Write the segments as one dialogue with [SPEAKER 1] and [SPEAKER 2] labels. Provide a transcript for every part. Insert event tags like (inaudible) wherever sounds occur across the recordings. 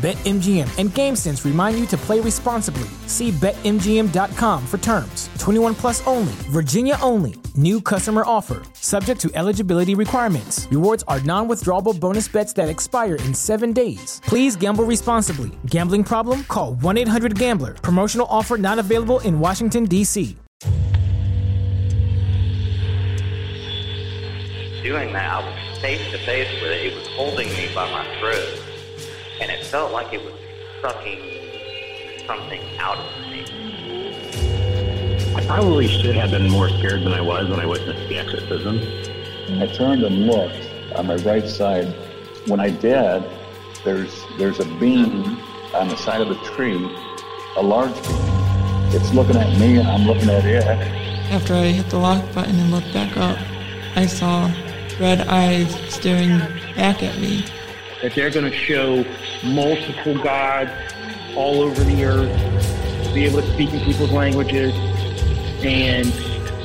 [SPEAKER 1] BetMGM and GameSense remind you to play responsibly. See BetMGM.com for terms. 21 plus only, Virginia only. New customer offer, subject to eligibility requirements. Rewards are non withdrawable bonus bets that expire in seven days. Please gamble responsibly. Gambling problem? Call 1 800 Gambler. Promotional offer not available in Washington, D.C.
[SPEAKER 2] Doing that, I was face to face with it. It was holding me by my throat and it felt like it was sucking something out of me.
[SPEAKER 3] I probably should have been more scared than I was when I witnessed the exorcism.
[SPEAKER 4] I turned and looked on my right side. When I did, there's there's a beam on the side of the tree, a large beam. It's looking at me and I'm looking at it.
[SPEAKER 5] After I hit the lock button and looked back up, I saw red eyes staring back at me
[SPEAKER 6] that they're going to show multiple gods all over the earth, be able to speak in people's languages, and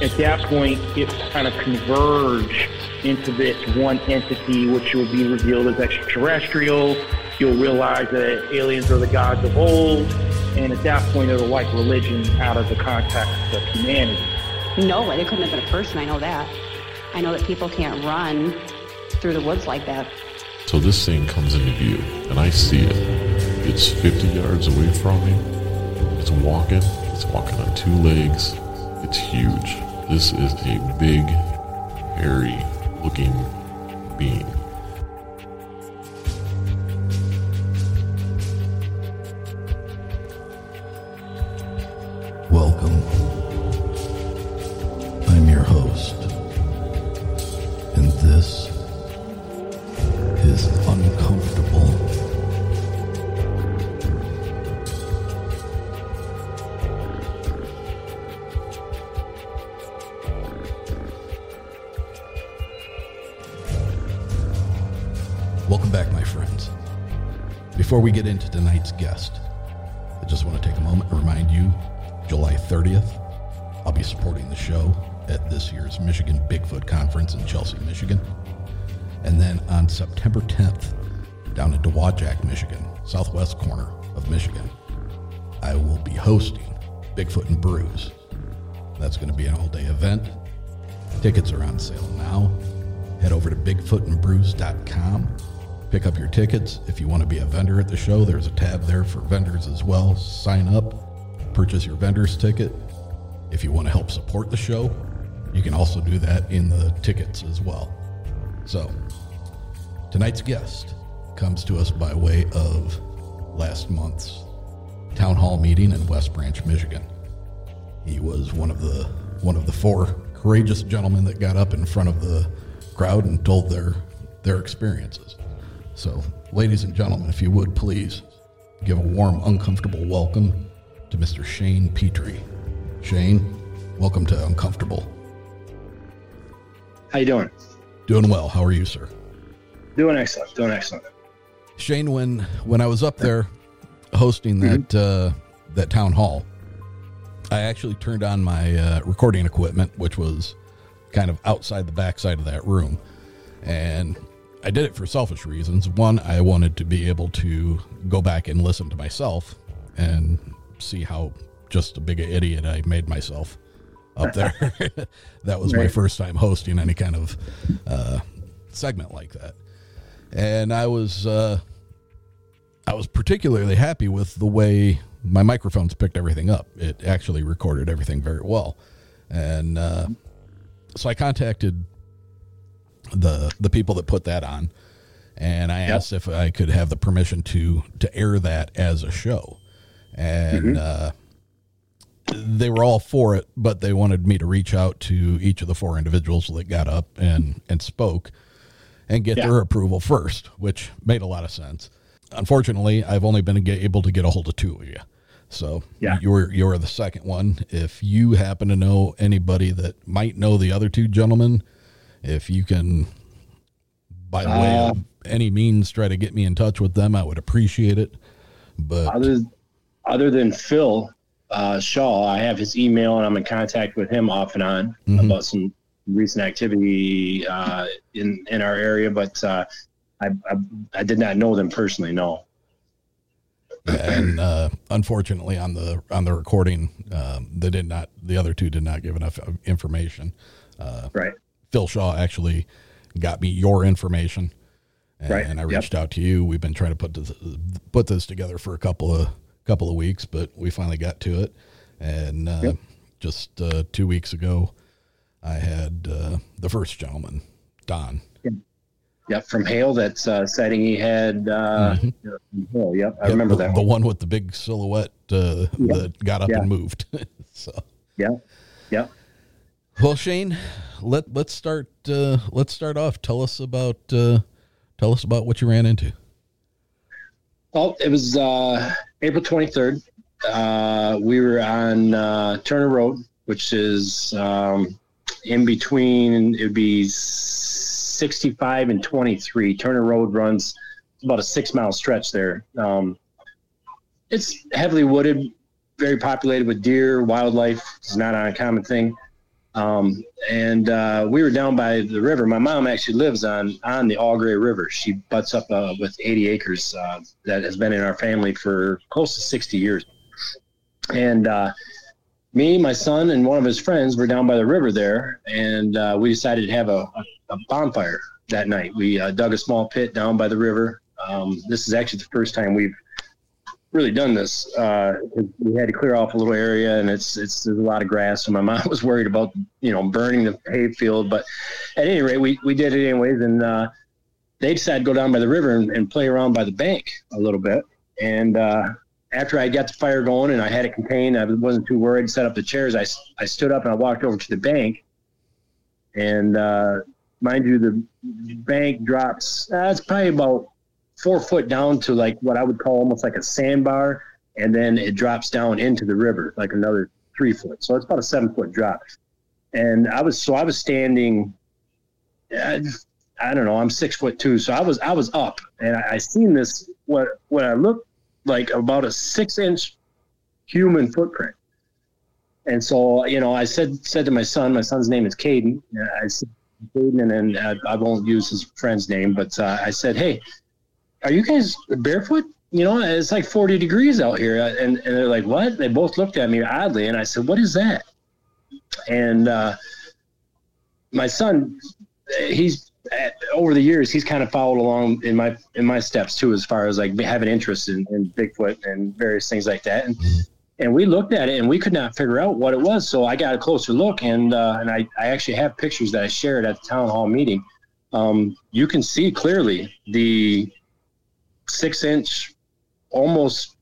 [SPEAKER 6] at that point, it kind of converge into this one entity, which will be revealed as extraterrestrial. You'll realize that aliens are the gods of old, and at that point, it'll wipe religion out of the context of humanity.
[SPEAKER 7] No way, they couldn't have been a person. I know that. I know that people can't run through the woods like that.
[SPEAKER 8] So this thing comes into view, and I see it. It's 50 yards away from me. It's walking. It's walking on two legs. It's huge. This is a big, hairy looking being.
[SPEAKER 9] 30th, I'll be supporting the show at this year's Michigan Bigfoot Conference in Chelsea, Michigan. And then on September 10th, down in Dowagiac, Michigan, southwest corner of Michigan, I will be hosting Bigfoot and Brews. That's going to be an all day event. Tickets are on sale now. Head over to bigfootandbrews.com. Pick up your tickets. If you want to be a vendor at the show, there's a tab there for vendors as well. Sign up, purchase your vendor's ticket. If you want to help support the show, you can also do that in the tickets as well. So, tonight's guest comes to us by way of last month's town hall meeting in West Branch, Michigan. He was one of the one of the four courageous gentlemen that got up in front of the crowd and told their their experiences. So, ladies and gentlemen, if you would please give a warm, uncomfortable welcome to Mr. Shane Petri. Shane, welcome to Uncomfortable.
[SPEAKER 6] How you doing?
[SPEAKER 9] Doing well. How are you, sir?
[SPEAKER 6] Doing excellent. Doing excellent.
[SPEAKER 9] Shane, when when I was up there hosting that mm-hmm. uh, that town hall, I actually turned on my uh, recording equipment, which was kind of outside the backside of that room, and I did it for selfish reasons. One, I wanted to be able to go back and listen to myself and see how just a big idiot I made myself up there. (laughs) that was right. my first time hosting any kind of uh, segment like that, and I was uh, I was particularly happy with the way my microphones picked everything up. It actually recorded everything very well, and uh, so I contacted the the people that put that on, and I asked yep. if I could have the permission to to air that as a show, and. Mm-hmm. Uh, they were all for it, but they wanted me to reach out to each of the four individuals that got up and and spoke and get
[SPEAKER 10] Yeah.
[SPEAKER 9] their approval first, which made a lot of sense. Unfortunately, I've only been able to get a hold of two of you. So
[SPEAKER 10] Yeah.
[SPEAKER 9] you're you're the second one. If you happen to know anybody that might know the other two gentlemen, if you can by the way
[SPEAKER 10] Uh,
[SPEAKER 9] of any means try to get me in touch with them, I would appreciate it. But
[SPEAKER 10] Other other than Phil uh, Shaw, I have his email and I'm in contact with him off and on
[SPEAKER 9] Mhm.
[SPEAKER 10] about some recent activity uh, in in our area, but uh, I, I I did not know them personally. No.
[SPEAKER 9] and uh, unfortunately on the on the recording um, they did not the other two did not give enough uh, information uh,
[SPEAKER 10] right
[SPEAKER 9] phil shaw actually got me your information and,
[SPEAKER 10] Right,
[SPEAKER 9] and i
[SPEAKER 10] yep.
[SPEAKER 9] reached out to you we've been trying to put this put this together for a couple of couple of weeks but we finally got to it and uh,
[SPEAKER 10] Yep.
[SPEAKER 9] just uh, two weeks ago i had uh, the first gentleman don
[SPEAKER 10] Yep, from Hale, that's uh, sighting he had. Uh, from Hale, yep, I
[SPEAKER 9] Yep,
[SPEAKER 10] remember
[SPEAKER 9] the,
[SPEAKER 10] that.
[SPEAKER 9] the
[SPEAKER 10] one.
[SPEAKER 9] one with the big silhouette uh, that got up and moved (laughs) so
[SPEAKER 10] Yeah, yeah.
[SPEAKER 9] Well, Shane, let let's start. Uh, let's start off. Tell us about. Uh, tell us about what you ran into.
[SPEAKER 10] Well, it was uh, April 23rd. Uh, we were on uh, Turner Road, which is um, in between, it would be 65 and 23. Turner Road runs about a six mile stretch there. Um, it's heavily wooded, very populated with deer, wildlife. It's not an uncommon thing. Um, and uh, we were down by the river. My mom actually lives on on the Au Gres River. She butts up uh, with 80 acres uh, that has been in our family for close to 60 years. And uh, me, my son, and one of his friends were down by the river there, and uh, we decided to have a, a, bonfire that night. We uh, dug a small pit down by the river. Um, this is actually the first time we've really done this. Uh, we had to clear off a little area, and it's it's there's a lot of grass. So my mom (laughs) was worried about you know burning the hay field, but at any rate, we we did it anyways. And uh, they decided to go down by the river and, and play around by the bank a little bit. And uh, after I got the fire going and I had it contained, I wasn't too worried. Set up the chairs. I I stood up and I walked over to the bank, and uh, mind you, the bank drops. Uh, it's probably about four foot down to like what I would call almost like a sandbar, and then it drops down into the river like another three foot. So it's about a seven foot drop. And I was so I was standing. I, I don't know. I'm six foot two, so I was I was up, and I, I seen this what what I looked like about a six inch human footprint. And so you know, I said said to my son, my son's name is Kayden. I said Kayden, and then uh, I won't use his friend's name, but uh, I said, hey, are you guys barefoot? You know, it's like 40 degrees out here. And, and they're like, what? They both looked at me oddly. And I said, what is that? And uh, my son, he's uh, over the years, he's kind of followed along in my, in my steps too, as far as like having interest in, in Bigfoot and various things like that. And, and we looked at it and we could not figure out what it was. So I got a closer look and, uh, and I, I actually have pictures that I shared at the town hall meeting. Um, you can see clearly the six inch, almost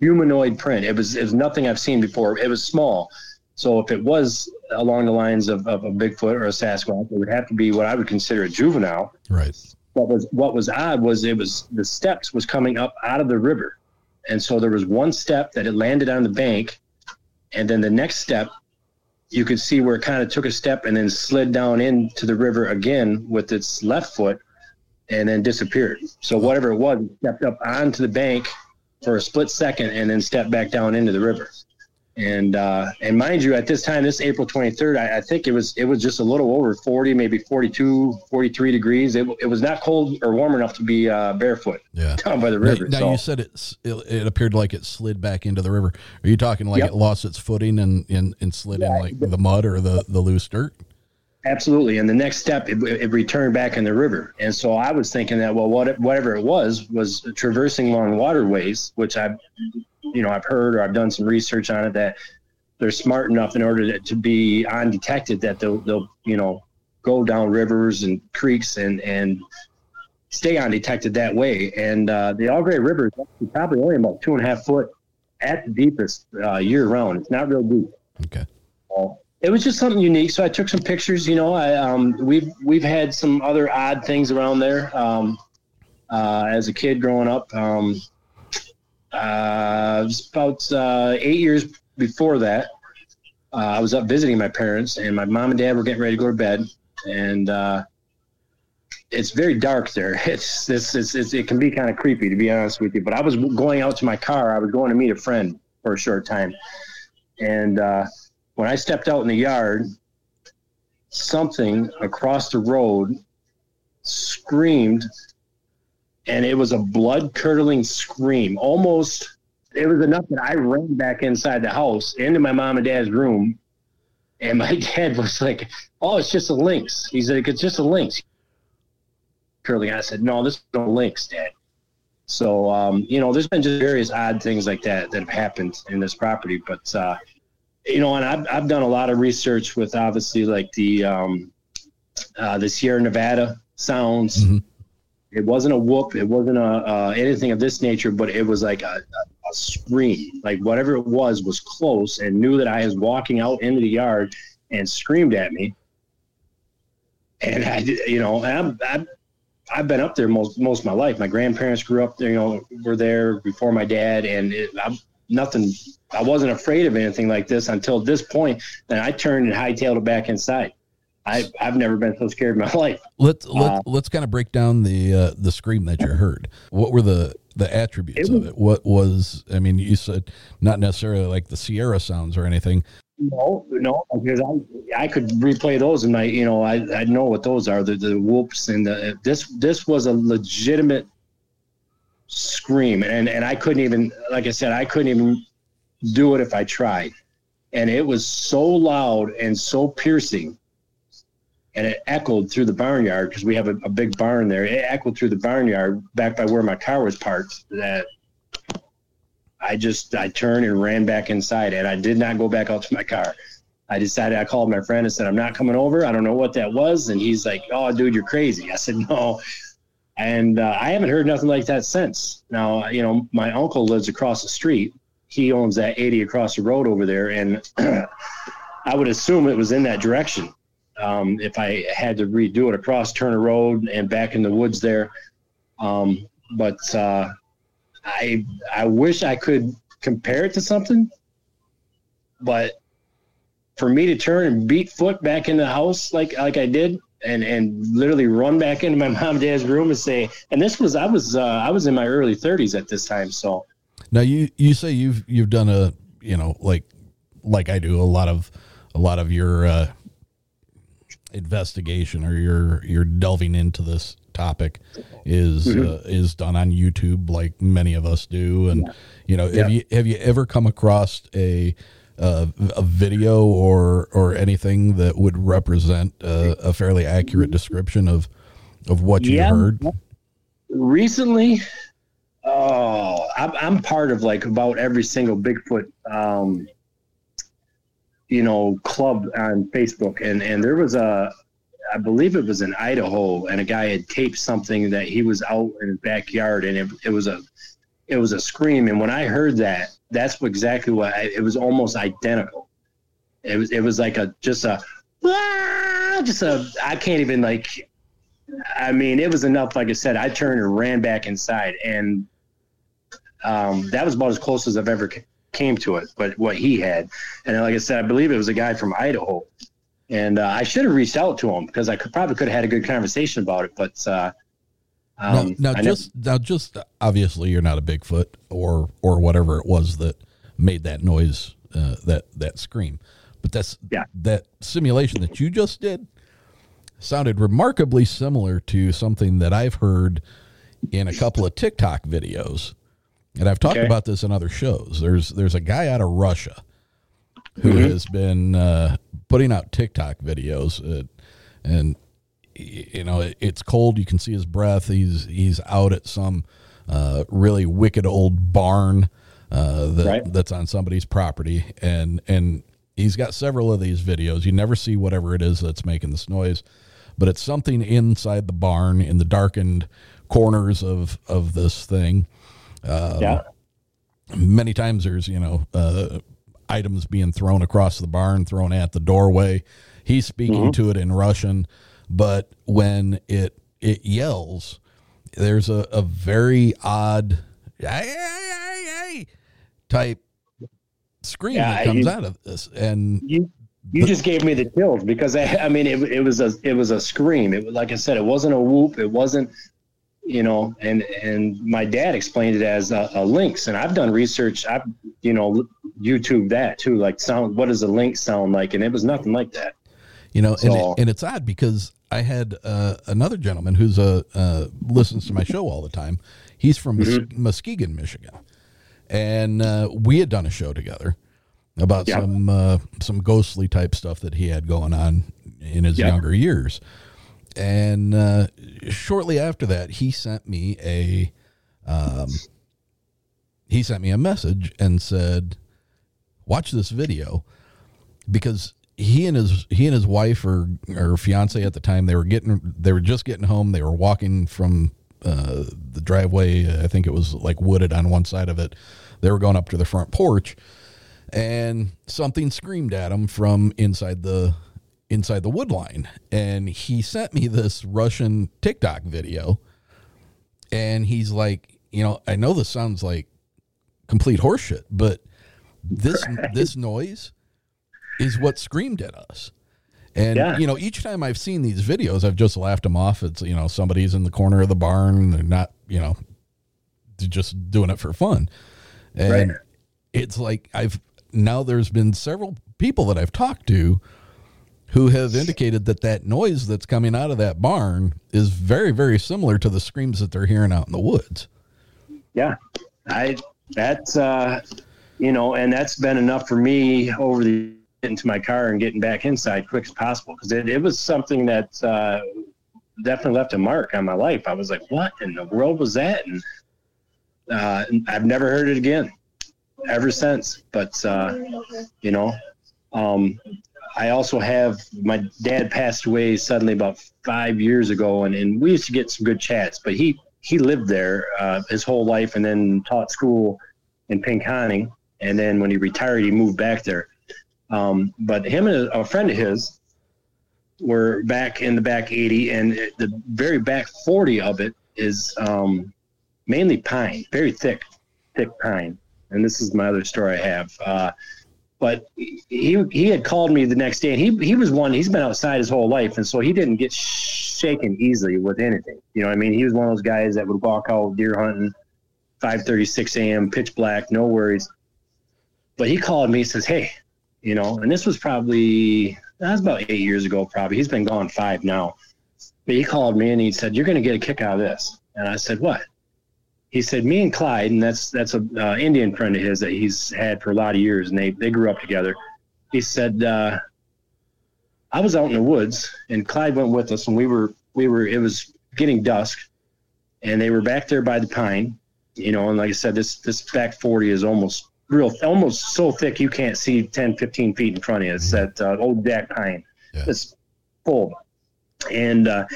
[SPEAKER 10] humanoid print. It was, it was nothing I've seen before. It was small. So if it was along the lines of, of a Bigfoot or a Sasquatch, it would have to be what I would consider a juvenile.
[SPEAKER 9] Right.
[SPEAKER 10] What was what was odd was it was the steps was coming up out of the river, and so there was one step that it landed on the bank, and then the next step, you could see where it kind of took a step and then slid down into the river again with its left foot, and then disappeared. So whatever it was, it stepped up onto the bank for a split second and then stepped back down into the river. And uh, and mind you, at this time, this April 23rd, I, I think it was it was just a little over 40, maybe 42, 43 degrees. It, it was not cold or warm enough to be uh, barefoot
[SPEAKER 9] Yeah. (laughs)
[SPEAKER 10] down by the
[SPEAKER 9] Now,
[SPEAKER 10] river.
[SPEAKER 9] now
[SPEAKER 10] so.
[SPEAKER 9] you said it, it. It appeared like it slid back into the river. Are you talking like
[SPEAKER 10] Yep.
[SPEAKER 9] it lost its footing and and, and slid in like the mud or the the loose dirt?
[SPEAKER 10] Absolutely. And the next step, it, it returned back in the river. And so I was thinking that, well, what, whatever it was, was traversing long waterways, which I've, you know, I've heard or I've done some research on it that they're smart enough in order to, to be undetected that they'll, they'll, you know, go down rivers and creeks and, and stay undetected that way. And uh, the Au Gres River is probably only about two and a half foot at the deepest uh, year round. It's not real deep.
[SPEAKER 9] Okay.
[SPEAKER 10] It was just something unique. So I took some pictures. You know, I um, we've we've had some other odd things around there um, uh, as a kid growing up. Um, uh, it was about uh, eight years before that. Uh, I was up visiting my parents, and my mom and dad were getting ready to go to bed, and uh, it's very dark there. (laughs) It's this it's, it's, it can be kind of creepy to be honest with you. But I was going out to my car. I was going to meet a friend for a short time, and uh, when I stepped out in the yard, something across the road screamed, and it was a blood curdling scream. Almost, it was enough that I ran back inside the house into my mom and dad's room, and my (laughs) dad was like, "Oh, it's just a lynx." He's like, "It's just a lynx." Curling, I said, "No, this is no lynx, Dad." So, um, you know, there's been just various odd things like that that have happened in this property, but uh, you know, and I've I've done a lot of research with obviously like the um, uh, the Sierra Nevada sounds. It wasn't a whoop. It wasn't a uh, anything of this nature, but it was like a, a, scream. Like whatever it was was close, and knew that I was walking out into the yard and screamed at me. And I, you know, I'm, I'm I've been up there most most of my life. My grandparents grew up there, you know, were there before my dad, and it, I'm nothing. I wasn't afraid of anything like this until this point. Then I turned and hightailed it back inside. I I've never been so scared in my (laughs) life.
[SPEAKER 9] Let's let,
[SPEAKER 10] Uh,
[SPEAKER 9] let's kind of break down the uh, the scream that you heard. What were the the attributes of it? What was? I mean, you said not necessarily like the Sierra sounds or anything.
[SPEAKER 10] No, no, because I I could replay those and I you know I I know what those are the the whoops and the this this was a legitimate scream and and I couldn't even like I said I couldn't even do it if I tried and it was so loud and so piercing and it echoed through the barnyard because we have a, a big barn there it echoed through the barnyard back by where my car was parked that I just I turned and ran back inside, and I did not go back out to my car. I decided I called my friend and said I'm not coming over. I don't know what that was, and he's like, "Oh, dude, you're crazy." I said, "No," and uh, I haven't heard nothing like that since. Now, you know, my uncle lives across the street. He owns that 80 across the road over there, and (clears throat) I would assume it was in that direction. Um, if I had to redo it across Turner Road and back in the woods there, um, but. Uh, I I wish I could compare it to something, but for me to turn and beat foot back in the house like like I did, and and literally run back into my (laughs) mom and dad's room and say, and this was I was uh, I was in my early 30s at this time, so.
[SPEAKER 9] Now you you say you've you've done a you know like like I do a lot of a lot of your uh, investigation or your you're delving into this topic is
[SPEAKER 10] Mm-hmm.
[SPEAKER 9] uh, is done on YouTube like many of us do. And you know have you have you ever come across a uh, a video or or anything that would represent uh, a fairly accurate description of of what you
[SPEAKER 10] Yeah.
[SPEAKER 9] heard
[SPEAKER 10] recently oh I'm, I'm part of like about every single bigfoot um you know club on facebook and and there was a i believe it was in idaho and a guy had taped something that he was out in his backyard and it, it was a it was a scream and when i heard that that's exactly what I, it was almost identical it was it was like a just a "Ah," just a i can't even like I mean, it was enough. Like I said, I turned and ran back inside, and um, that was about as close as I've ever came to it. But what he had, and like I said, I believe it was a guy from Idaho, and uh, I should have reached out to him because I could probably could have had a good conversation about it. But uh, um,
[SPEAKER 9] now, now just now, just obviously, you're not a Bigfoot or or whatever it was that made that noise, uh, that that scream. But that's
[SPEAKER 10] Yeah.
[SPEAKER 9] that simulation that you just did sounded remarkably similar to something that I've heard in a couple of TikTok videos, and I've talked
[SPEAKER 10] Okay.
[SPEAKER 9] about this in other shows. There's there's a guy out of Russia who
[SPEAKER 10] Mm-hmm.
[SPEAKER 9] has been uh, putting out TikTok videos, uh, and you know it, it's cold. You can see his breath. He's he's out at some uh, really wicked old barn uh, that,
[SPEAKER 10] Right.
[SPEAKER 9] that's on somebody's property, and and he's got several of these videos. You never see whatever it is that's making this noise, but it's something inside the barn in the darkened corners of of this thing. Um,
[SPEAKER 10] yeah,
[SPEAKER 9] many times there's you know uh, items being thrown across the barn, thrown at the doorway. He's speaking to it in Russian, but when it it yells, there's a, a very odd type scream
[SPEAKER 10] Yeah,
[SPEAKER 9] that comes
[SPEAKER 10] you-
[SPEAKER 9] out of this, and
[SPEAKER 10] You you just gave me the chills because I, I mean it, it was a it was a scream. It was like I said, it wasn't a whoop. It wasn't you know, and and my dad explained it as a, a lynx. And I've done research. I've you know YouTube that too. Like sound, what does a lynx sound like? And it was nothing like that.
[SPEAKER 9] You know, and, it, and it's odd because I had uh, another gentleman who's a uh, listens to my show all the time. He's from Mus- Muskegon, Michigan, and uh, we had done a show together about
[SPEAKER 10] Yeah.
[SPEAKER 9] some uh, some ghostly type stuff that he had going on in his
[SPEAKER 10] Yeah.
[SPEAKER 9] younger years. And uh, shortly after that, he sent me a um, he sent me a message and said, "Watch this video," because he and his he and his wife or or fiance at the time they were getting they were just getting home. They were walking from uh, the driveway. I think it was like wooded on one side of it. They were going up to the front porch, and something screamed at him from inside the inside the wood line. And he sent me this Russian TikTok video, and he's like, you know, I know this sounds like complete horseshit, but this (laughs) this noise is what screamed at us. And
[SPEAKER 10] Yeah.
[SPEAKER 9] you know, each time I've seen these videos, I've just laughed them off. It's you know somebody's in the corner of the barn, they're not you know just doing it for fun, and
[SPEAKER 10] Right.
[SPEAKER 9] it's like I've now there's been several people that I've talked to who have indicated that that noise that's coming out of that barn is very very similar to the screams that they're hearing out in the woods.
[SPEAKER 10] Yeah, I that's uh, you know, and that's been enough for me over the into my car and getting back inside quick as possible because it, it was something that uh, definitely left a mark on my life. I was like, what in the world was that? And uh, I've never heard it again ever since. But uh, you know, um, I also have my dad passed away suddenly about five years ago, and, and we used to get some good chats. But he he lived there uh, his whole life, and then taught school in Pinconning, and then when he retired, he moved back there. Um, but him and a, friend of his were back in the back 80, and the very back 40 of it is um, mainly pine, very thick, thick pine. And this is my other story I have. Uh, but he he had called me the next day, and he he was one. He's been outside his whole life, and so he didn't get shaken easily with anything. You know, I mean, he was one of those guys that would walk out deer hunting, five thirty, six a.m., pitch black, no worries. But he called me, says, "Hey, you know," and this was probably that was about eight years ago. Probably he's been gone five now. But he called me and he said, "You're going to get a kick out of this." And I said, "What?" He said, "Me and Clyde, and that's that's a uh, Indian friend of his that he's had for a lot of years, and they they grew up together." He said, uh, "I was out in the woods, and Clyde went with us, and we were we were it was getting dusk, and they were back there by the pine, you know, and like I said, this this back forty is almost real, almost so thick you can't see 10, 15 feet in front of you. It's that uh, old Dak pine. It's full. And uh,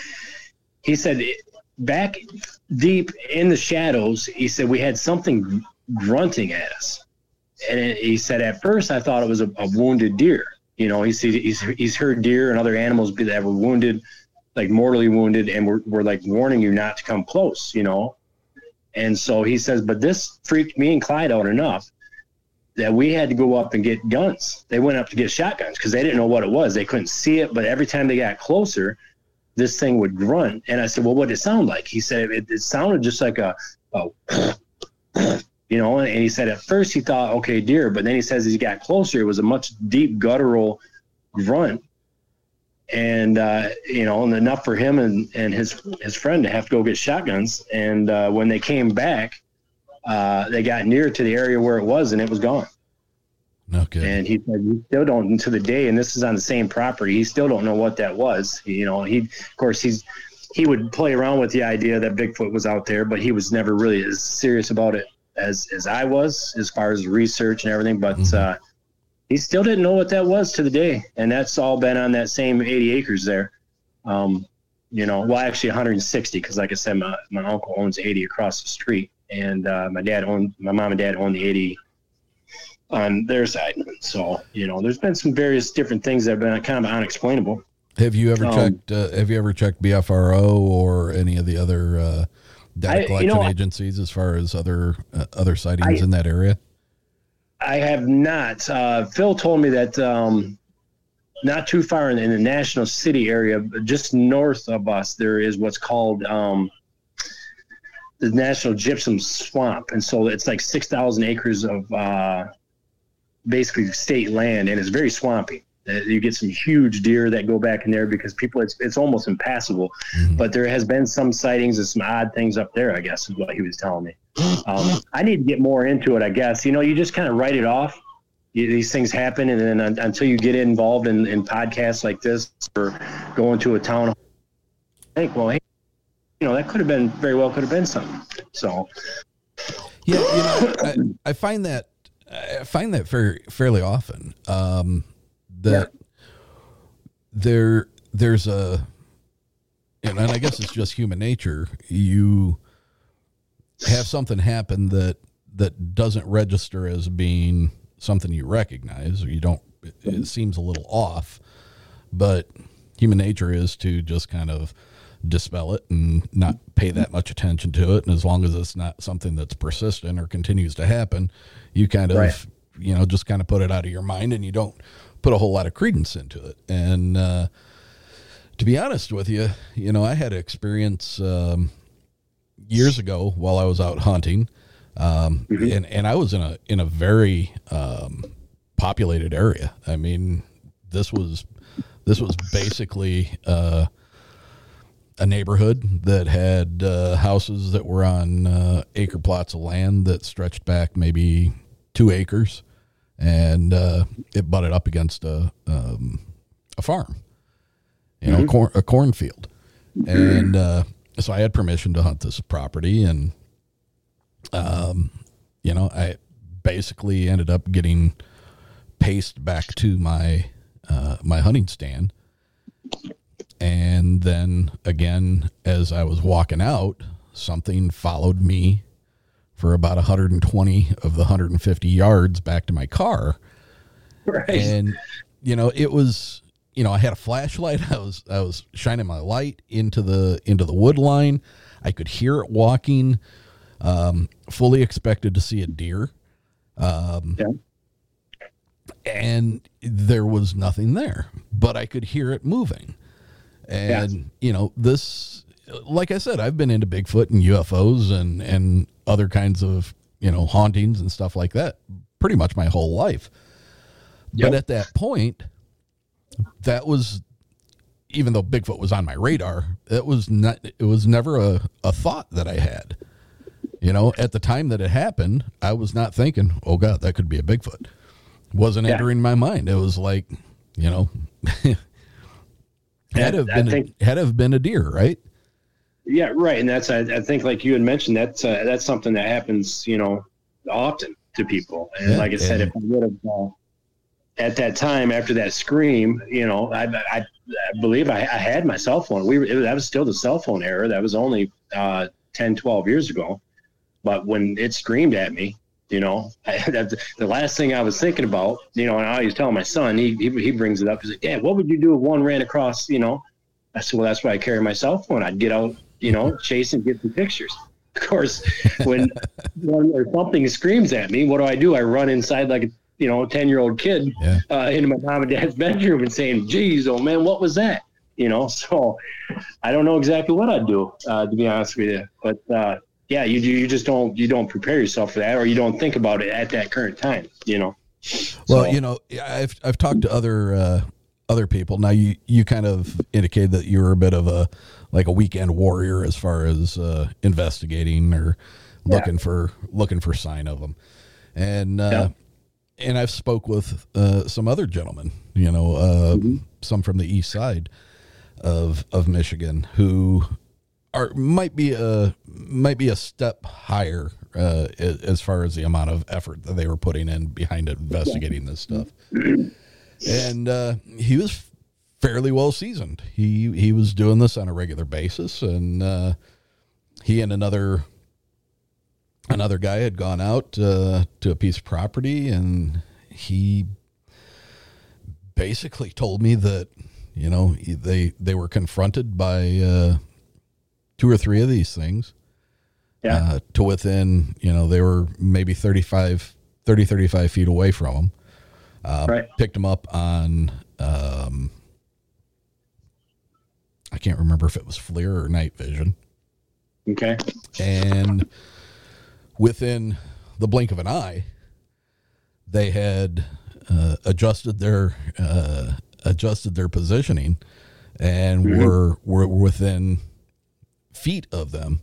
[SPEAKER 10] he said, back deep in the shadows, he said, we had something grunting at us. And it, he said, at first, I thought it was a, a wounded deer. You know, he's, he's, he's heard deer and other animals be, that were wounded, like mortally wounded, and we're, we're like warning you not to come close, you know. And so he says, but this freaked me and Clyde out enough that we had to go up and get guns. They went up to get shotguns because they didn't know what it was. They couldn't see it, but every time they got closer, this thing would grunt. And I said, "Well, what did it sound like?" He said, "It, it sounded just like a, a (sniffs) you know." And he said at first he thought, "Okay, deer," but then he says as he got closer, it was a much deep guttural grunt. And uh, you know, and enough for him and, and his his friend to have to go get shotguns. And uh, when they came back, uh, they got near to the area where it was, and it was gone.
[SPEAKER 9] Okay.
[SPEAKER 10] And he said, "We still don't to the day, and this is on the same property. He still don't know what that was. You know, he of course he's he would play around with the idea that Bigfoot was out there, but he was never really as serious about it as as I was, as far as research and everything. But uh, he still didn't know what that was to the day, and that's all been on that same 80 acres there. Um, you know, well, actually 160, because like I said, my, my uncle owns 80 across the street, and uh, my dad owned my mom and dad owned the 80 on their side. So you know, there's been some various different things that have been kind of unexplainable.
[SPEAKER 9] Have you ever
[SPEAKER 10] Um,
[SPEAKER 9] checked? Uh, have you ever checked BFRO or any of the other uh, data
[SPEAKER 10] I- you
[SPEAKER 9] collection
[SPEAKER 10] know,
[SPEAKER 9] agencies as far as other uh, other sightings
[SPEAKER 10] I-
[SPEAKER 9] in that area?
[SPEAKER 10] I have not. Uh, Phil told me that um, not too far in, in the National City area, just north of us, there is what's called um, the National Gypsum Swamp, and so it's like six thousand acres of uh, basically state land, and it's very swampy. Uh, You get some huge deer that go back in there because people, it's it's almost impassable. But there has been some sightings and some odd things up there. I guess is what he was telling me. (gasps) Um, I need to get more into it. I guess you know you just kind of write it off. You, these things happen, and then un, until you get involved in, in podcasts like this or going to a town, hall, think well, hey, you know that could have been very well could have been something. So
[SPEAKER 9] Yeah, you know, I, I find that I find that very fairly often. Um, that there there's a and, and I guess it's just human nature. You have something happen that that doesn't register as being something you recognize or you don't it, it seems a little off but human nature is to just kind of dispel it and not pay that much attention to it. And as long as it's not something that's persistent or continues to happen you kind of
[SPEAKER 10] Right.
[SPEAKER 9] you know just kind of put it out of your mind and you don't put a whole lot of credence into it. And uh to be honest with you you know i had an experience um years ago while i was out hunting um and and i was in a in a very um populated area. I mean this was this was basically uh a neighborhood that had uh, houses that were on uh, acre plots of land that stretched back maybe two acres, and uh, it butted up against a um, a farm, you know, corn, a cornfield, and uh, so I had permission to hunt this property, and um, you know, I basically ended up getting paced back to my uh, my hunting stand and then again, as I was walking out, something followed me for about 120 of the 150 yards back to my car.
[SPEAKER 10] right,
[SPEAKER 9] And, you know, it was, you know, I had a flashlight. (laughs) I was, I was shining my light into the, into the wood line. I could hear it walking, um, fully expected to see a deer. Um,
[SPEAKER 10] Yeah.
[SPEAKER 9] and there was nothing there, but I could hear it moving. And you know, this like I said, I've been into Bigfoot and UFOs and and other kinds of, you know, hauntings and stuff like that pretty much my whole life. But at that point, that was even though Bigfoot was on my radar, it was not it was never a, a thought that I had. You know, at the time that it happened, I was not thinking, "Oh God, that could be a Bigfoot." Wasn't
[SPEAKER 10] Yeah.
[SPEAKER 9] entering my mind. It was like, you know, (laughs) had have been
[SPEAKER 10] think-
[SPEAKER 9] a, had have been a deer, right?
[SPEAKER 10] Yeah, right, and that's I, I think like you had mentioned that's uh, that's something that happens you know often to people, and
[SPEAKER 9] Yeah,
[SPEAKER 10] like I said,
[SPEAKER 9] and-
[SPEAKER 10] if I would have uh, at that time after that scream, you know, I I, I believe I, I had my cell phone. We were it, that was still the cell phone era. That was only uh, 10, 12 years ago, but when it screamed at me. You know, (laughs) I, that, the last thing I was thinking about, you know, and I always tell my son, he, he he brings it up. He's like, "Dad, what would you do if one ran across?" You know, I said, well, that's why I carry my cell phone. I'd get out, you know, chase and get some pictures. (laughs) Of course, when (laughs) one or something screams at me, what do I do? I run inside like a, you know, 10 year old kid
[SPEAKER 9] Yeah.
[SPEAKER 10] uh, into my mom and dad's bedroom and saying, geez, oh man, what was that? You know, so I don't know exactly what I'd do, uh, to be honest with you. But, uh, yeah, you, you just don't, you don't prepare yourself for that or you don't think about it at that current time, you know?
[SPEAKER 9] Well,
[SPEAKER 10] So-
[SPEAKER 9] you know, I've I've talked to other uh, other people. Now, you you kind of indicated that you were a bit of a like a weekend warrior as far as uh, investigating or looking for looking for sign of them, and uh, and I've spoke with uh, some other gentlemen, you know, uh, some from the east side of of Michigan who are might be a might be a step higher uh, as far as the amount of effort that they were putting in behind investigating this stuff. And uh, he was fairly well seasoned. He he was doing this on a regular basis, and uh, he and another another guy had gone out uh, to a piece of property and he basically told me that you know they they were confronted by uh, two or three of these things
[SPEAKER 10] Yeah.
[SPEAKER 9] uh, to within you know they were maybe 35 30 35 feet away from them uh,
[SPEAKER 10] Right.
[SPEAKER 9] picked them up on um, i can't remember if it was FLIR or night vision
[SPEAKER 10] Okay.
[SPEAKER 9] and within the blink of an eye, they had uh, adjusted their uh, adjusted their positioning, and
[SPEAKER 10] Mhm.
[SPEAKER 9] were were within feet of them.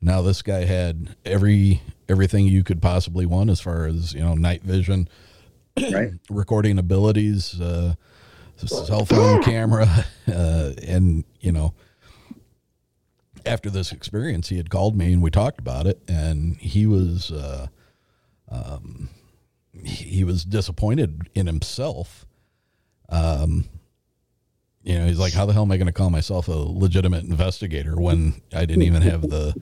[SPEAKER 9] Now this guy had every everything you could possibly want as far as you know night vision,
[SPEAKER 10] Right. (clears throat)
[SPEAKER 9] recording abilities, uh, cell phone (clears throat) camera, (laughs) uh, and you know after this experience, he had called me and we talked about it, and he was, uh, um, he he was disappointed in himself. Um, you know, he's like, "How the hell am I going to call myself a legitimate investigator when I didn't even have the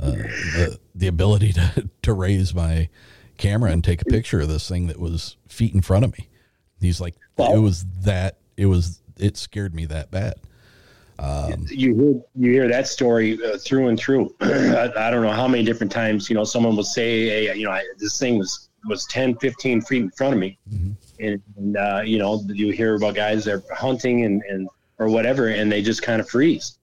[SPEAKER 9] uh, the the ability to to raise my camera and take a picture of this thing that was feet in front of me?" He's like, "It was that. It was. It scared me that bad." Um,
[SPEAKER 10] you hear you hear that story uh, through and through. (clears throat) I, I don't know how many different times you know someone will say, hey, you know, I, this thing was was 10, 15 feet in front of me, and, and uh, you know you hear about guys that are hunting and and or whatever, and they just kind of freeze.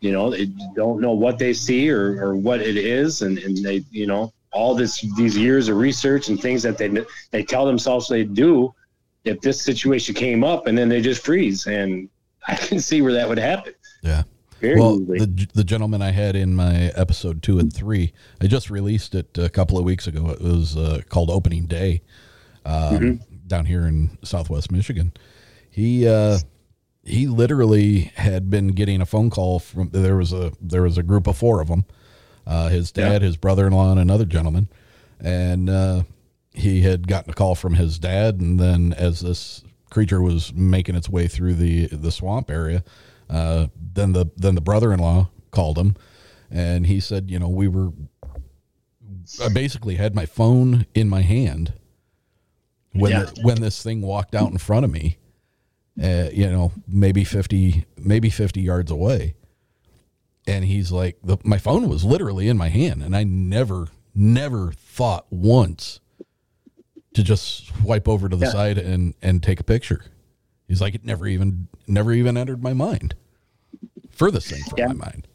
[SPEAKER 10] You know, they don't know what they see or, or what it is, and, and they you know all this these years of research and things that they they tell themselves they do. If this situation came up, and then they just freeze, and (laughs) I can see where that would happen.
[SPEAKER 9] Yeah.
[SPEAKER 10] Very
[SPEAKER 9] well,
[SPEAKER 10] easily.
[SPEAKER 9] the the gentleman I had in my episode two and three, I just released it a couple of weeks ago. It was uh, called Opening Day um,
[SPEAKER 10] Mhm.
[SPEAKER 9] Down here in Southwest Michigan. He uh, he literally had been getting a phone call from there was a there was a group of four of them, uh, his dad, his brother in law, and another gentleman, and uh, he had gotten a call from his dad, and then as this creature was making its way through the the swamp area, uh, then the then the brother in law called him, and he said, you know, we were. I basically had my phone in my hand when
[SPEAKER 10] Yeah.
[SPEAKER 9] the, when this thing walked out in front of me, uh, you know, maybe fifty maybe fifty yards away, and he's like, the, my phone was literally in my hand, and I never never thought once to just swipe over to the
[SPEAKER 10] Yeah.
[SPEAKER 9] side and and take a picture. He's like, it never even never even entered my mind. Furthest thing from
[SPEAKER 10] Yeah.
[SPEAKER 9] my mind.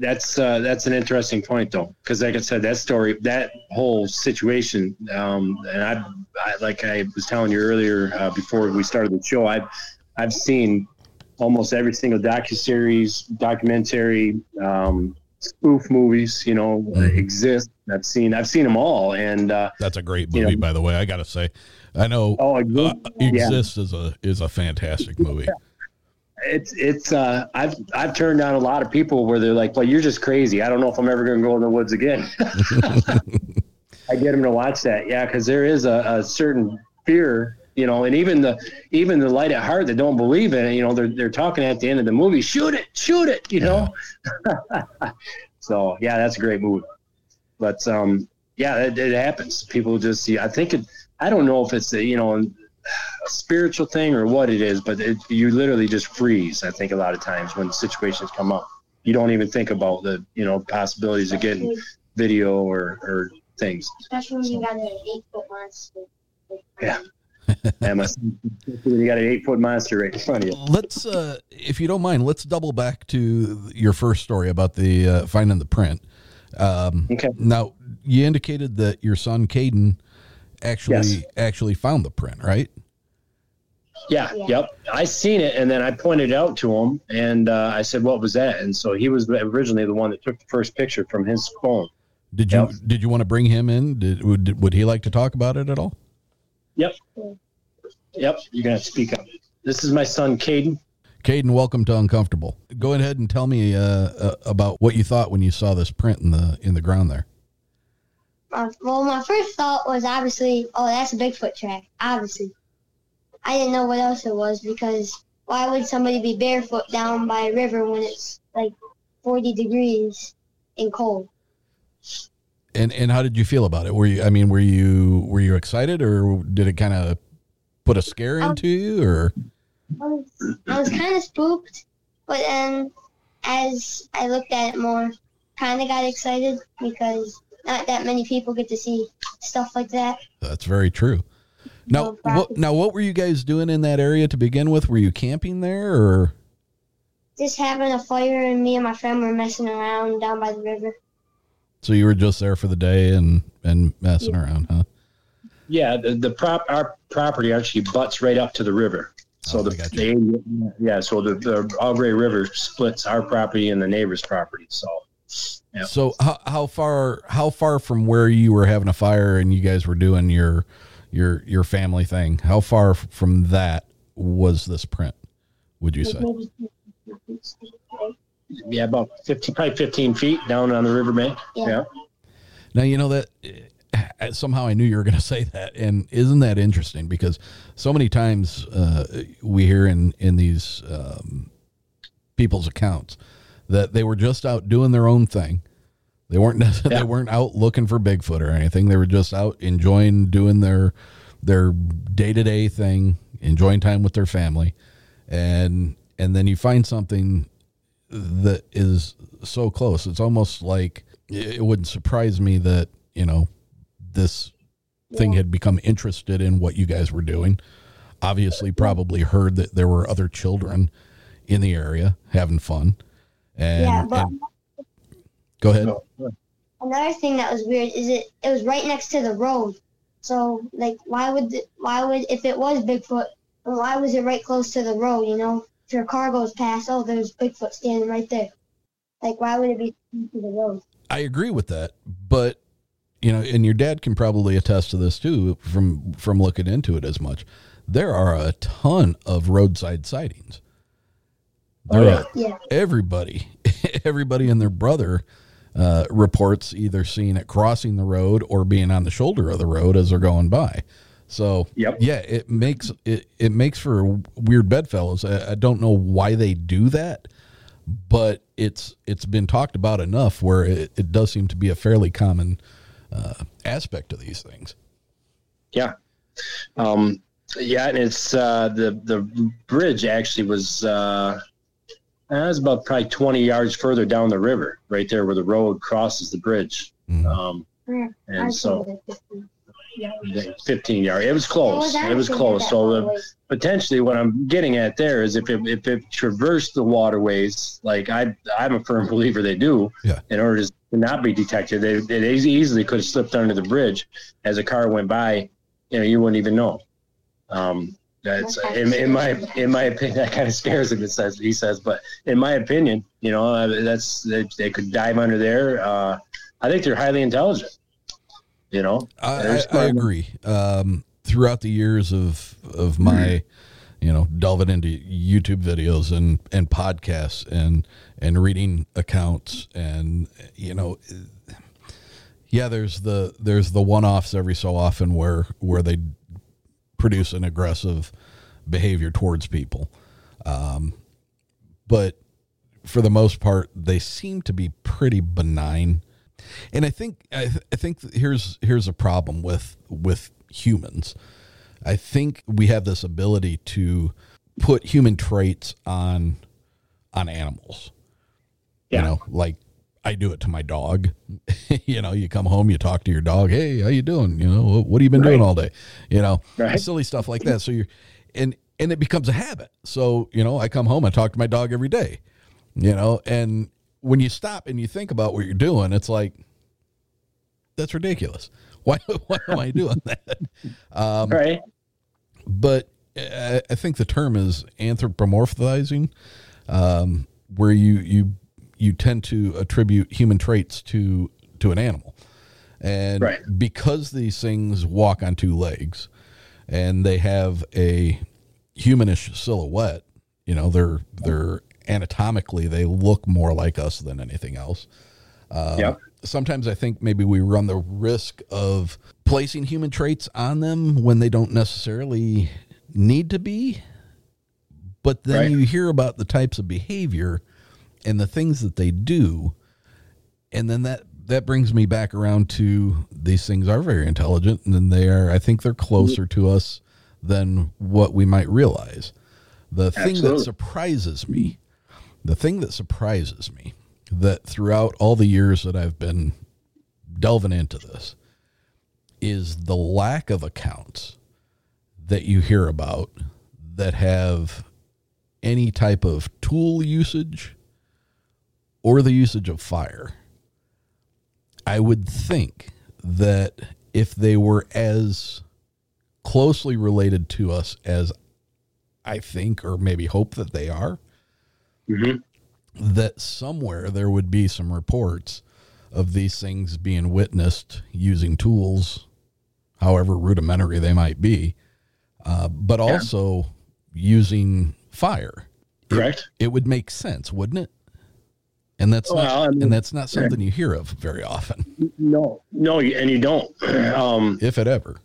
[SPEAKER 10] That's uh, that's an interesting point though, because like I said, that story, that whole situation, um, and I, I, like I was telling you earlier uh, before we started the show, I've I've seen almost every single docu series, documentary, um, spoof movies, you know, exist. I've seen I've seen them all, and uh,
[SPEAKER 9] That's a great
[SPEAKER 10] You
[SPEAKER 9] movie,
[SPEAKER 10] know-
[SPEAKER 9] by the way. I gotta say, I know.
[SPEAKER 10] Oh, Exist?
[SPEAKER 9] uh,
[SPEAKER 10] Yeah.
[SPEAKER 9] Exist is a is a fantastic movie.
[SPEAKER 10] It's it's uh, I've I've turned down a lot of people where they're like, "Well, you're just crazy. I don't know if I'm ever going to go in the woods again." (laughs) I get them to watch that, yeah, because there is a, a certain fear, you know, and even the even the light at heart that don't believe in it, you know, they're they're talking at the end of the movie, shoot it, shoot it, you know. (laughs) so yeah, that's a great movie, but um, yeah, it, it happens. People just see. I think it. I don't know if it's you know. A spiritual thing or what it is, but it, you literally just freeze. I think a lot of times when situations come up, you don't even think about the you know possibilities of getting video or, or things.
[SPEAKER 11] Especially when you got an eight foot monster.
[SPEAKER 10] Yeah. yeah, my, you got an eight foot monster right in front of you.
[SPEAKER 9] Let's, uh, if you don't mind, let's double back to your first story about the uh, finding the print. Um,
[SPEAKER 10] okay.
[SPEAKER 9] Now you indicated that your son Kayden actually
[SPEAKER 10] Yes.
[SPEAKER 9] actually found the print, right?
[SPEAKER 10] Yeah, yep. I seen it, and then I pointed it out to him, and uh, I said, "What was that?" And so he was originally the one that took the first picture from his phone.
[SPEAKER 9] Did you did you want to bring him in? Did would would he like to talk about it at all?
[SPEAKER 10] Yep. Yep. You're gonna have to speak up. This is my son, Kayden.
[SPEAKER 9] Kayden, welcome to Uncomfortable. Go ahead and tell me uh, uh, about what you thought when you saw this print in the in the ground there.
[SPEAKER 11] Uh, well, my first thought was obviously, oh, that's a Bigfoot track. Obviously, I didn't know what else it was because why would somebody be barefoot down by a river when it's like 40 degrees and cold?
[SPEAKER 9] And and how did you feel about it? Were you I mean, were you were you excited or did it kind of put a scare
[SPEAKER 11] Um,
[SPEAKER 9] into you or
[SPEAKER 11] I was, I was kind of spooked, but then as I looked at it more, kind of got excited because not that many people get to see stuff like that.
[SPEAKER 9] That's very true. Now, what, now, what were you guys doing in that area to begin with? Were you camping there, or
[SPEAKER 11] Just having a fire and me and my friend were messing around down by the river.
[SPEAKER 9] so you were just there for the day and and messing around, huh?
[SPEAKER 10] Yeah, the, the prop our property actually butts right up to the river. So oh, the, the yeah, so the, the Au Gres River splits our property and the neighbor's property. So yeah.
[SPEAKER 9] So how how far how far from where you were having a fire and you guys were doing your your your family thing? How far from that was this print? Would you say?
[SPEAKER 10] yeah, about fifteen, probably fifteen feet down on the riverbank.
[SPEAKER 11] Yeah.
[SPEAKER 10] yeah.
[SPEAKER 9] Now you know that uh, somehow I knew you were going (laughs) to say that, and isn't that interesting? Because so many times uh, we hear in in these um, people's accounts that they were just out doing their own thing. They weren't (laughs) they weren't out looking for Bigfoot or anything. They were just out enjoying doing their their day to day thing, enjoying time with their family, and and then you find something that is so close. It's almost like it it wouldn't surprise me that you know this thing had become interested in what you guys were doing. Obviously, probably heard that there were other children in the area having fun. And,
[SPEAKER 11] yeah, but
[SPEAKER 9] and go ahead.
[SPEAKER 11] another thing that was weird is it it was right next to the road. So like, why would the, why would if it was Bigfoot, why was it right close to the road? You know, if your car goes past, oh, there's Bigfoot standing right there. Like, why would it be to the road?
[SPEAKER 9] I agree with that, but you know, and your dad can probably attest to this too from from looking into it as much. There are a ton of roadside sightings. There
[SPEAKER 11] yeah. Yeah.
[SPEAKER 9] everybody, (laughs) everybody and their brother uh, reports either seeing it crossing the road or being on the shoulder of the road as they're going by. So
[SPEAKER 10] Yep.
[SPEAKER 9] yeah, it makes it it makes for weird bedfellows. I, I don't know why they do that, but it's it's been talked about enough where it, it does seem to be a fairly common uh, aspect of these things.
[SPEAKER 10] Yeah. Um, yeah, and it's uh, the the bridge actually was uh, that was about probably twenty yards further down the river, right there where the road crosses the bridge. Um, And
[SPEAKER 11] I
[SPEAKER 10] so-
[SPEAKER 11] 15. Yeah.
[SPEAKER 10] the fifteen yard. It was close. It was close. So the, potentially, what I'm getting at there is if it, if it traversed the waterways, like I I'm a firm (laughs) believer they do.
[SPEAKER 9] Yeah.
[SPEAKER 10] In order to not be detected, they they easily could have slipped under the bridge as a car went by. You know, you wouldn't even know. Um, that's in, in my in my opinion (laughs) that kind of scares him. It says he says, but in my opinion, you know, uh, that's they, they could dive under there. Uh, I think they're highly intelligent. You know,
[SPEAKER 9] I, I, I agree. Um, throughout the years of of my, you know, delving into YouTube videos and and podcasts and and reading accounts and you know, yeah, there's the there's the one offs every so often where where they produce an aggressive behavior towards people, um, but for the most part, they seem to be pretty benign. And I think I, th- I think here's here's a problem with with humans. I think we have this ability to put human traits on on animals. You know, like I do it to my dog. (laughs) you know, you come home, you talk to your dog. Hey, how you doing? You know, what, what have you been doing all day? You know,
[SPEAKER 10] Right.
[SPEAKER 9] silly stuff like that. (laughs) So you're, and and it becomes a habit. So you know, I come home, I talk to my dog every day. You know, and when you stop and you think about what you're doing, it's like that's ridiculous. (laughs) Why why am I doing that? Um,
[SPEAKER 10] right.
[SPEAKER 9] But I, I think the term is anthropomorphizing, um, where you you you tend to attribute human traits to to an animal, and
[SPEAKER 10] Right.
[SPEAKER 9] because these things walk on two legs, and they have a humanish silhouette, you know, they're they're anatomically they look more like us than anything else. Um,
[SPEAKER 10] yep.
[SPEAKER 9] Sometimes I think maybe we run the risk of placing human traits on them when they don't necessarily need to be. But then
[SPEAKER 10] Right.
[SPEAKER 9] you hear about the types of behavior and the things that they do, and then that that brings me back around to these things are very intelligent and they are I think they're closer to us than what we might realize. The thing that surprises me, the thing that surprises me that throughout all the years that I've been delving into this is the lack of accounts that you hear about that have any type of tool usage or the usage of fire. I would think that if they were as closely related to us as I think or maybe hope that they are, that somewhere there would be some reports of these things being witnessed using tools, however rudimentary they might be, uh, but also using fire.
[SPEAKER 10] Correct.
[SPEAKER 9] It, it would make sense, wouldn't it? And that's
[SPEAKER 10] Well,
[SPEAKER 9] not,
[SPEAKER 10] I mean-
[SPEAKER 9] and that's not something you hear of very often,
[SPEAKER 10] No, no, and you don't. (clears throat) Um,
[SPEAKER 9] if it ever.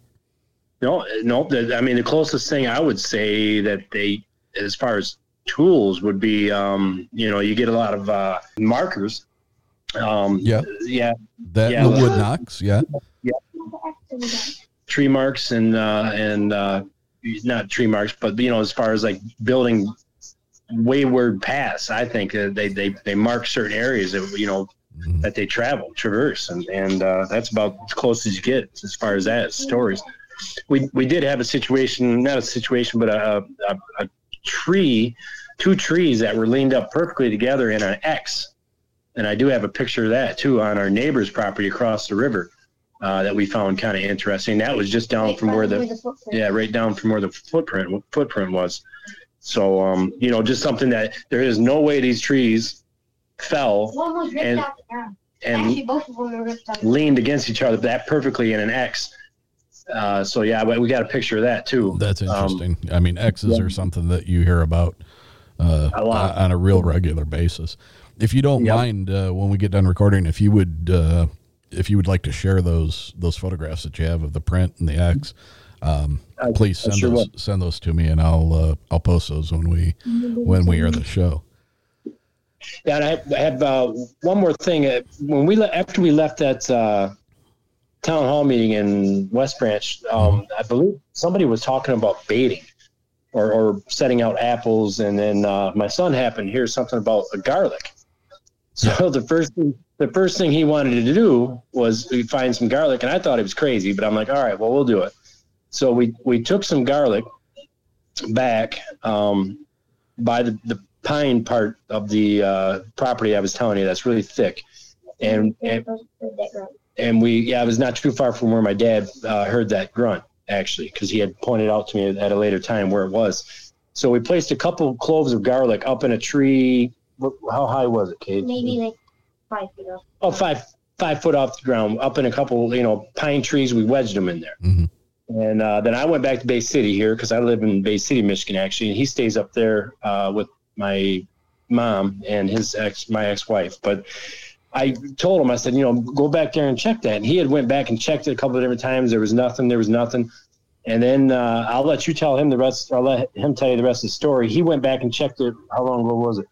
[SPEAKER 10] no, no. I mean, the closest thing I would say that they, as far as tools, would be, um, you know, you get a lot of uh, markers. Um,
[SPEAKER 9] Yeah.
[SPEAKER 10] yeah,
[SPEAKER 9] That
[SPEAKER 10] Yeah.
[SPEAKER 9] the wood knocks, Yeah, yeah.
[SPEAKER 10] tree marks and uh, and uh, not tree marks, but you know, as far as like building wayward paths, I think uh, they they they mark certain areas that you know
[SPEAKER 9] Mm-hmm.
[SPEAKER 10] that they travel, traverse, and and uh, that's about as close as you get as far as that stories. We we did have a situation, not a situation, but a a, a tree, two trees that were leaned up perfectly together in an X, and I do have a picture of that too on our neighbor's property across the river. Uh, that we found kind of interesting. That was just down
[SPEAKER 11] Right
[SPEAKER 10] from where the,
[SPEAKER 11] the
[SPEAKER 10] yeah, right down from where the footprint footprint was. So um, you know, just something that there is no way these trees fell
[SPEAKER 11] One was ripped
[SPEAKER 10] and
[SPEAKER 11] the
[SPEAKER 10] and
[SPEAKER 11] Actually, both of them were ripped out.
[SPEAKER 10] leaned against each other that perfectly in an X. Uh, so yeah, but we got a picture of that too.
[SPEAKER 9] That's
[SPEAKER 10] Um,
[SPEAKER 9] interesting. I mean, X's are something that you hear about uh,
[SPEAKER 10] A lot.
[SPEAKER 9] on a real regular basis. If you don't
[SPEAKER 10] Yep.
[SPEAKER 9] mind, uh, when we get done recording, if you would, uh, if you would like to share those those photographs that you have of the print and the X, um, please send
[SPEAKER 10] sure
[SPEAKER 9] those send those to me, and I'll uh, I'll post those when we when we air the show.
[SPEAKER 10] Yeah, and I have, I have uh, one more thing. Uh, When we le- after we left that uh, town hall meeting in West Branch, um, I believe somebody was talking about baiting or, or setting out apples, and then uh, my son happened to hear something about a garlic. So the first thing, the first thing he wanted to do was find some garlic, and I thought it was crazy, but I'm like, all right, well, we'll do it. So we we took some garlic back um, by the, the pine part of the uh, property I was telling you that's really thick, and and, and we yeah it was not too far from where my dad uh, heard that grunt actually because he had pointed out to me at a later time where it was. So we placed a couple cloves of garlic up in a tree. How high was it, Kate?
[SPEAKER 11] Maybe like five feet off.
[SPEAKER 10] oh five five foot off the ground up in a couple you know pine trees we wedged them in there
[SPEAKER 9] Mhm.
[SPEAKER 10] And uh, then i went back to bay city here because i live in bay city michigan actually and he stays up there uh, with my mom and his ex my ex-wife. But i told him i said you know go back there and check that. And he had went back and checked it a couple of different times. There was nothing there was nothing. And then uh, i'll let you tell him the rest i'll let him tell you the rest of the story. He went back and checked it how long ago was it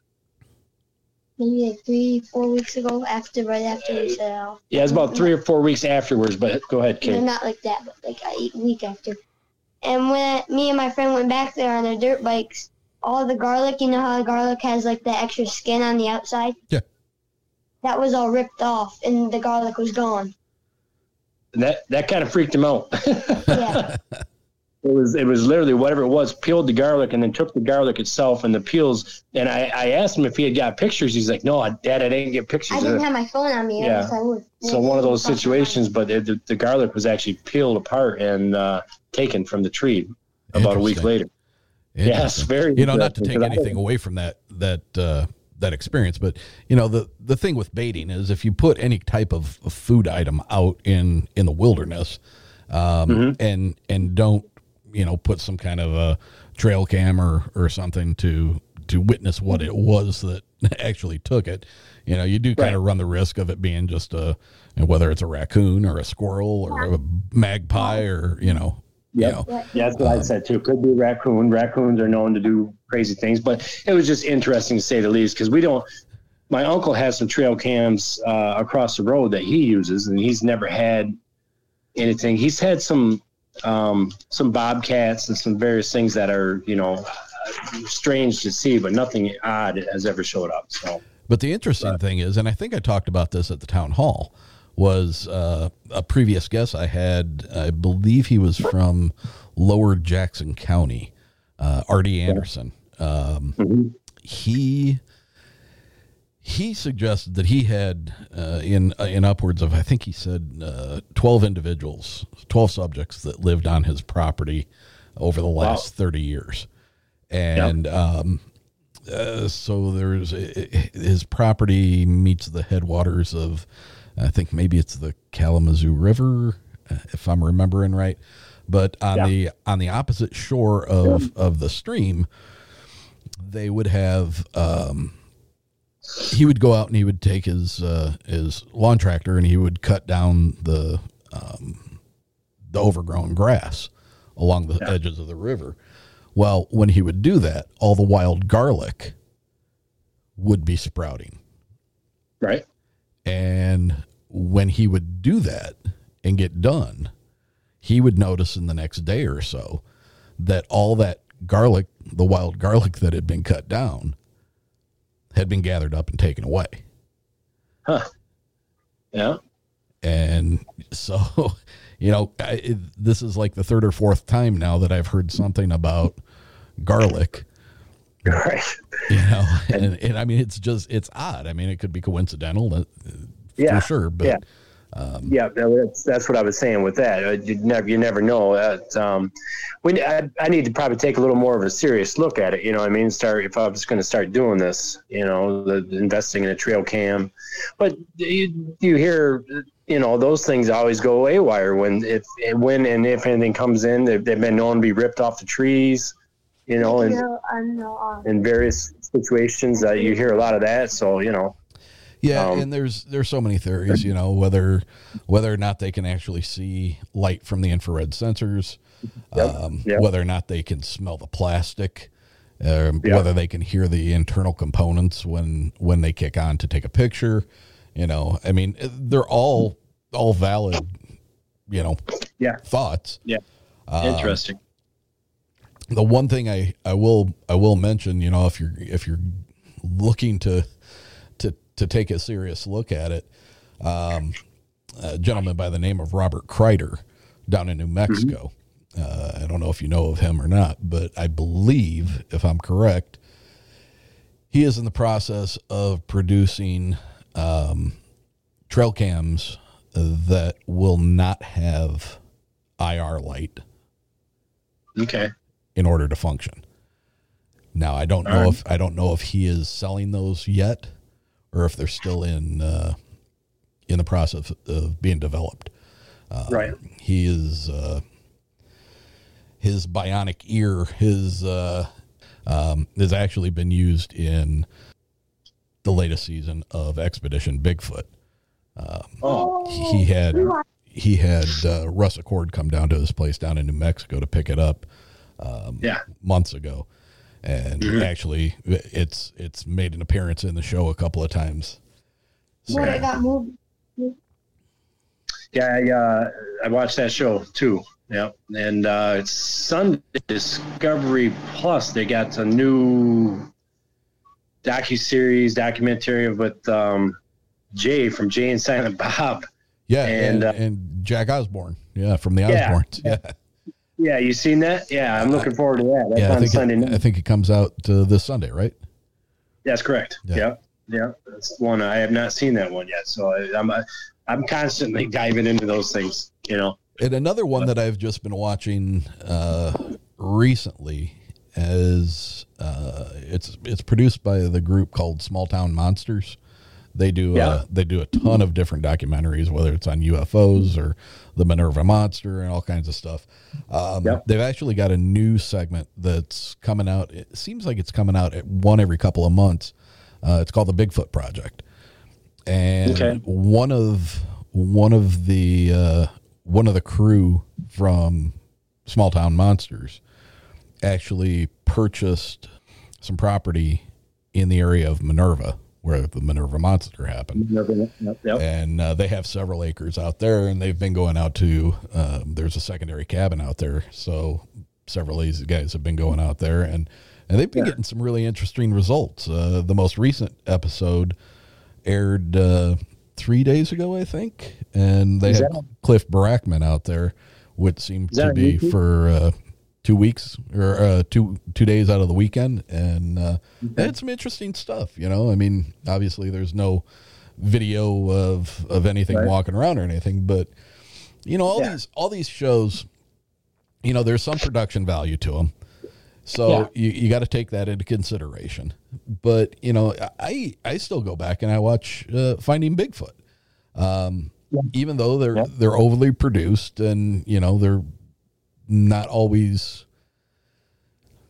[SPEAKER 11] Maybe like three, four weeks ago, after right after we set out.
[SPEAKER 10] yeah it was about three or four weeks afterwards but go ahead
[SPEAKER 11] No, not like that, but like a week after. And when me and my friend went back there on their dirt bikes, all the garlic, you know how the garlic has like the extra skin on the outside?
[SPEAKER 9] Yeah.
[SPEAKER 11] That was all ripped off, and the garlic was gone.
[SPEAKER 10] That that kind of freaked him out. (laughs)
[SPEAKER 11] Yeah. (laughs)
[SPEAKER 10] It was it was literally whatever it was, peeled the garlic and then took the garlic itself and the peels. And I, I asked him if he had got pictures. He's like, "No, Dad, I didn't get pictures."
[SPEAKER 11] I didn't have my phone on me.
[SPEAKER 10] Yeah.
[SPEAKER 11] I guess I
[SPEAKER 10] so one of those situations, but the, the, the garlic was actually peeled apart and uh, taken from the tree about a week later. Yes, very.
[SPEAKER 9] You know, not to
[SPEAKER 10] interesting,
[SPEAKER 9] take
[SPEAKER 10] 'cause I-
[SPEAKER 9] anything away from that that uh, that experience, but you know, the the thing with baiting is if you put any type of, of food item out in in the wilderness, um,
[SPEAKER 10] Mm-hmm.
[SPEAKER 9] and and don't you know put some kind of a trail cam or or something to to witness what it was that (laughs) actually took it. You know, you do kind of run the risk of it being just a you know, whether it's a raccoon or a squirrel or a magpie or you know, you know.
[SPEAKER 10] Yeah, that's what I said too. Could be a raccoon. Raccoons are known to do crazy things, but it was just interesting to say the least because we don't. my uncle has some trail cams uh, across the road that he uses, and he's never had anything. He's had some um, some bobcats and some various things that are you know strange to see, but nothing odd has ever showed up. So,
[SPEAKER 9] but the interesting thing is, and I think I talked about this at the town hall, was uh, a previous guest I had. I believe he was from Lower Jackson County, uh, Artie Anderson. Um,
[SPEAKER 10] mm-hmm.
[SPEAKER 9] He he suggested that he had uh, in uh, in upwards of I think he said uh, twelve individuals, twelve subjects that lived on his property over the last wow. thirty years, and yep. um, uh, so there's his property meets the headwaters of I think maybe it's the Kalamazoo River, uh, if I'm remembering right, but on yeah. the on the opposite shore of of the stream, they would have. Um, he would go out and he would take his uh, his lawn tractor and he would cut down the um, the overgrown grass along the yeah. edges of the river. Well, when he would do that, all the wild garlic would be sprouting.
[SPEAKER 10] Right.
[SPEAKER 9] And when he would do that and get done, he would notice in the next day or so that all that garlic, the wild garlic that had been cut down, had been gathered up and taken away.
[SPEAKER 10] Huh. Yeah.
[SPEAKER 9] And so, (laughs) you know, I, it, this is like the third or fourth time now that I've heard something about garlic.
[SPEAKER 10] Right.
[SPEAKER 9] You know, (laughs) and, and I mean, it's just, it's odd. I mean, it could be coincidental, uh,
[SPEAKER 10] yeah.
[SPEAKER 9] for sure. But,
[SPEAKER 10] yeah. Um, yeah, that's that's what I was saying with that. Uh, you never you never know. That, um, we I, I, need to probably take a little more of a serious look at it. You know, I mean, start if I was going to start doing this. You know, the, the investing in a trail cam, but you you hear you know those things always go haywire when if when and if anything comes in they've, they've been known to be ripped off the trees you know and in various situations that uh, you hear a lot of that so you know
[SPEAKER 9] yeah, um, and there's there's so many theories, you know, whether whether or not they can actually see light from the infrared sensors, yep, um, yep. whether or not they can smell the plastic, uh, yep. whether they can hear the internal components when when they kick on to take a picture. You know, I mean, they're all all valid, you know,
[SPEAKER 10] yeah,
[SPEAKER 9] thoughts.
[SPEAKER 10] Yeah, uh, interesting.
[SPEAKER 9] The one thing I I will I will mention, you know, if you're if you're looking to to take a serious look at it. Um, a gentleman by the name of Robert Kreider down in New Mexico. Mm-hmm. Uh, I don't know if you know of him or not, but I believe, if I'm correct, he is in the process of producing um, trail cams that will not have IR light.
[SPEAKER 10] Okay.
[SPEAKER 9] In order to function. Now I don't know right. if I don't know if he is selling those yet or if they're still in uh, in the process of being developed.
[SPEAKER 10] Uh, right.
[SPEAKER 9] He is uh, his bionic ear. His uh, um, has actually been used in the latest season of Expedition Bigfoot. Um, oh. He had he had uh, Russ Acord come down to his place down in New Mexico to pick it up. Um,
[SPEAKER 10] yeah.
[SPEAKER 9] months ago and mm-hmm. actually it's it's made an appearance in the show a couple of times.
[SPEAKER 11] So. What I got moved.
[SPEAKER 10] Yeah, I, uh, I watched that show too. Yeah, and uh, it's Sunday Discovery Plus. They got a new docu series documentary with um, Jay from Jay and Silent Bob.
[SPEAKER 9] Yeah, and and, uh, and Jack Osbourne. Yeah, from the Osbournes. (laughs) Yeah. Yeah.
[SPEAKER 10] You seen that? Yeah, I'm looking forward to that. That's yeah, on Sunday
[SPEAKER 9] it,
[SPEAKER 10] night.
[SPEAKER 9] I think it comes out uh, this Sunday, right?
[SPEAKER 10] That's correct. Yeah. yeah, yeah. That's one I have not seen that one yet, so I, I'm uh, I'm constantly diving into those things. You know.
[SPEAKER 9] And another one that I've just been watching uh, recently is uh, it's it's produced by the group called Small Town Monsters. They do yeah. uh, they do a ton of different documentaries, whether it's on UFOs or the Minerva Monster and all kinds of stuff. Um, yep. They've actually got a new segment that's coming out. It seems like it's coming out at one every couple of months. Uh, it's called the Bigfoot Project, and okay. one of one of the uh, one of the crew from Small Town Monsters actually purchased some property in the area of Minerva where the Minerva Monster happened.
[SPEAKER 10] Yep, yep.
[SPEAKER 9] And uh, they have several acres out there, and they've been going out to. Um, there's a secondary cabin out there, so several of these guys have been going out there, and and they've been
[SPEAKER 10] Yeah.
[SPEAKER 9] getting some really interesting results. Uh, the most recent episode aired uh, three days ago, I think, and they had Cliff Barackman out there, which seemed to be
[SPEAKER 10] YouTube?
[SPEAKER 9] for uh, two weeks or uh, two two days out of the weekend, and uh, they had some interesting stuff. You know, I mean, obviously there's no video of of anything
[SPEAKER 10] Right.
[SPEAKER 9] walking around or anything, but you know, all
[SPEAKER 10] Yeah.
[SPEAKER 9] these all these shows, you know, there's some production value to them. So
[SPEAKER 10] Yeah.
[SPEAKER 9] you, you got to take that into consideration. But you know, I I still go back and I watch uh, Finding Bigfoot, um, even though they're they're overly produced and you know they're not always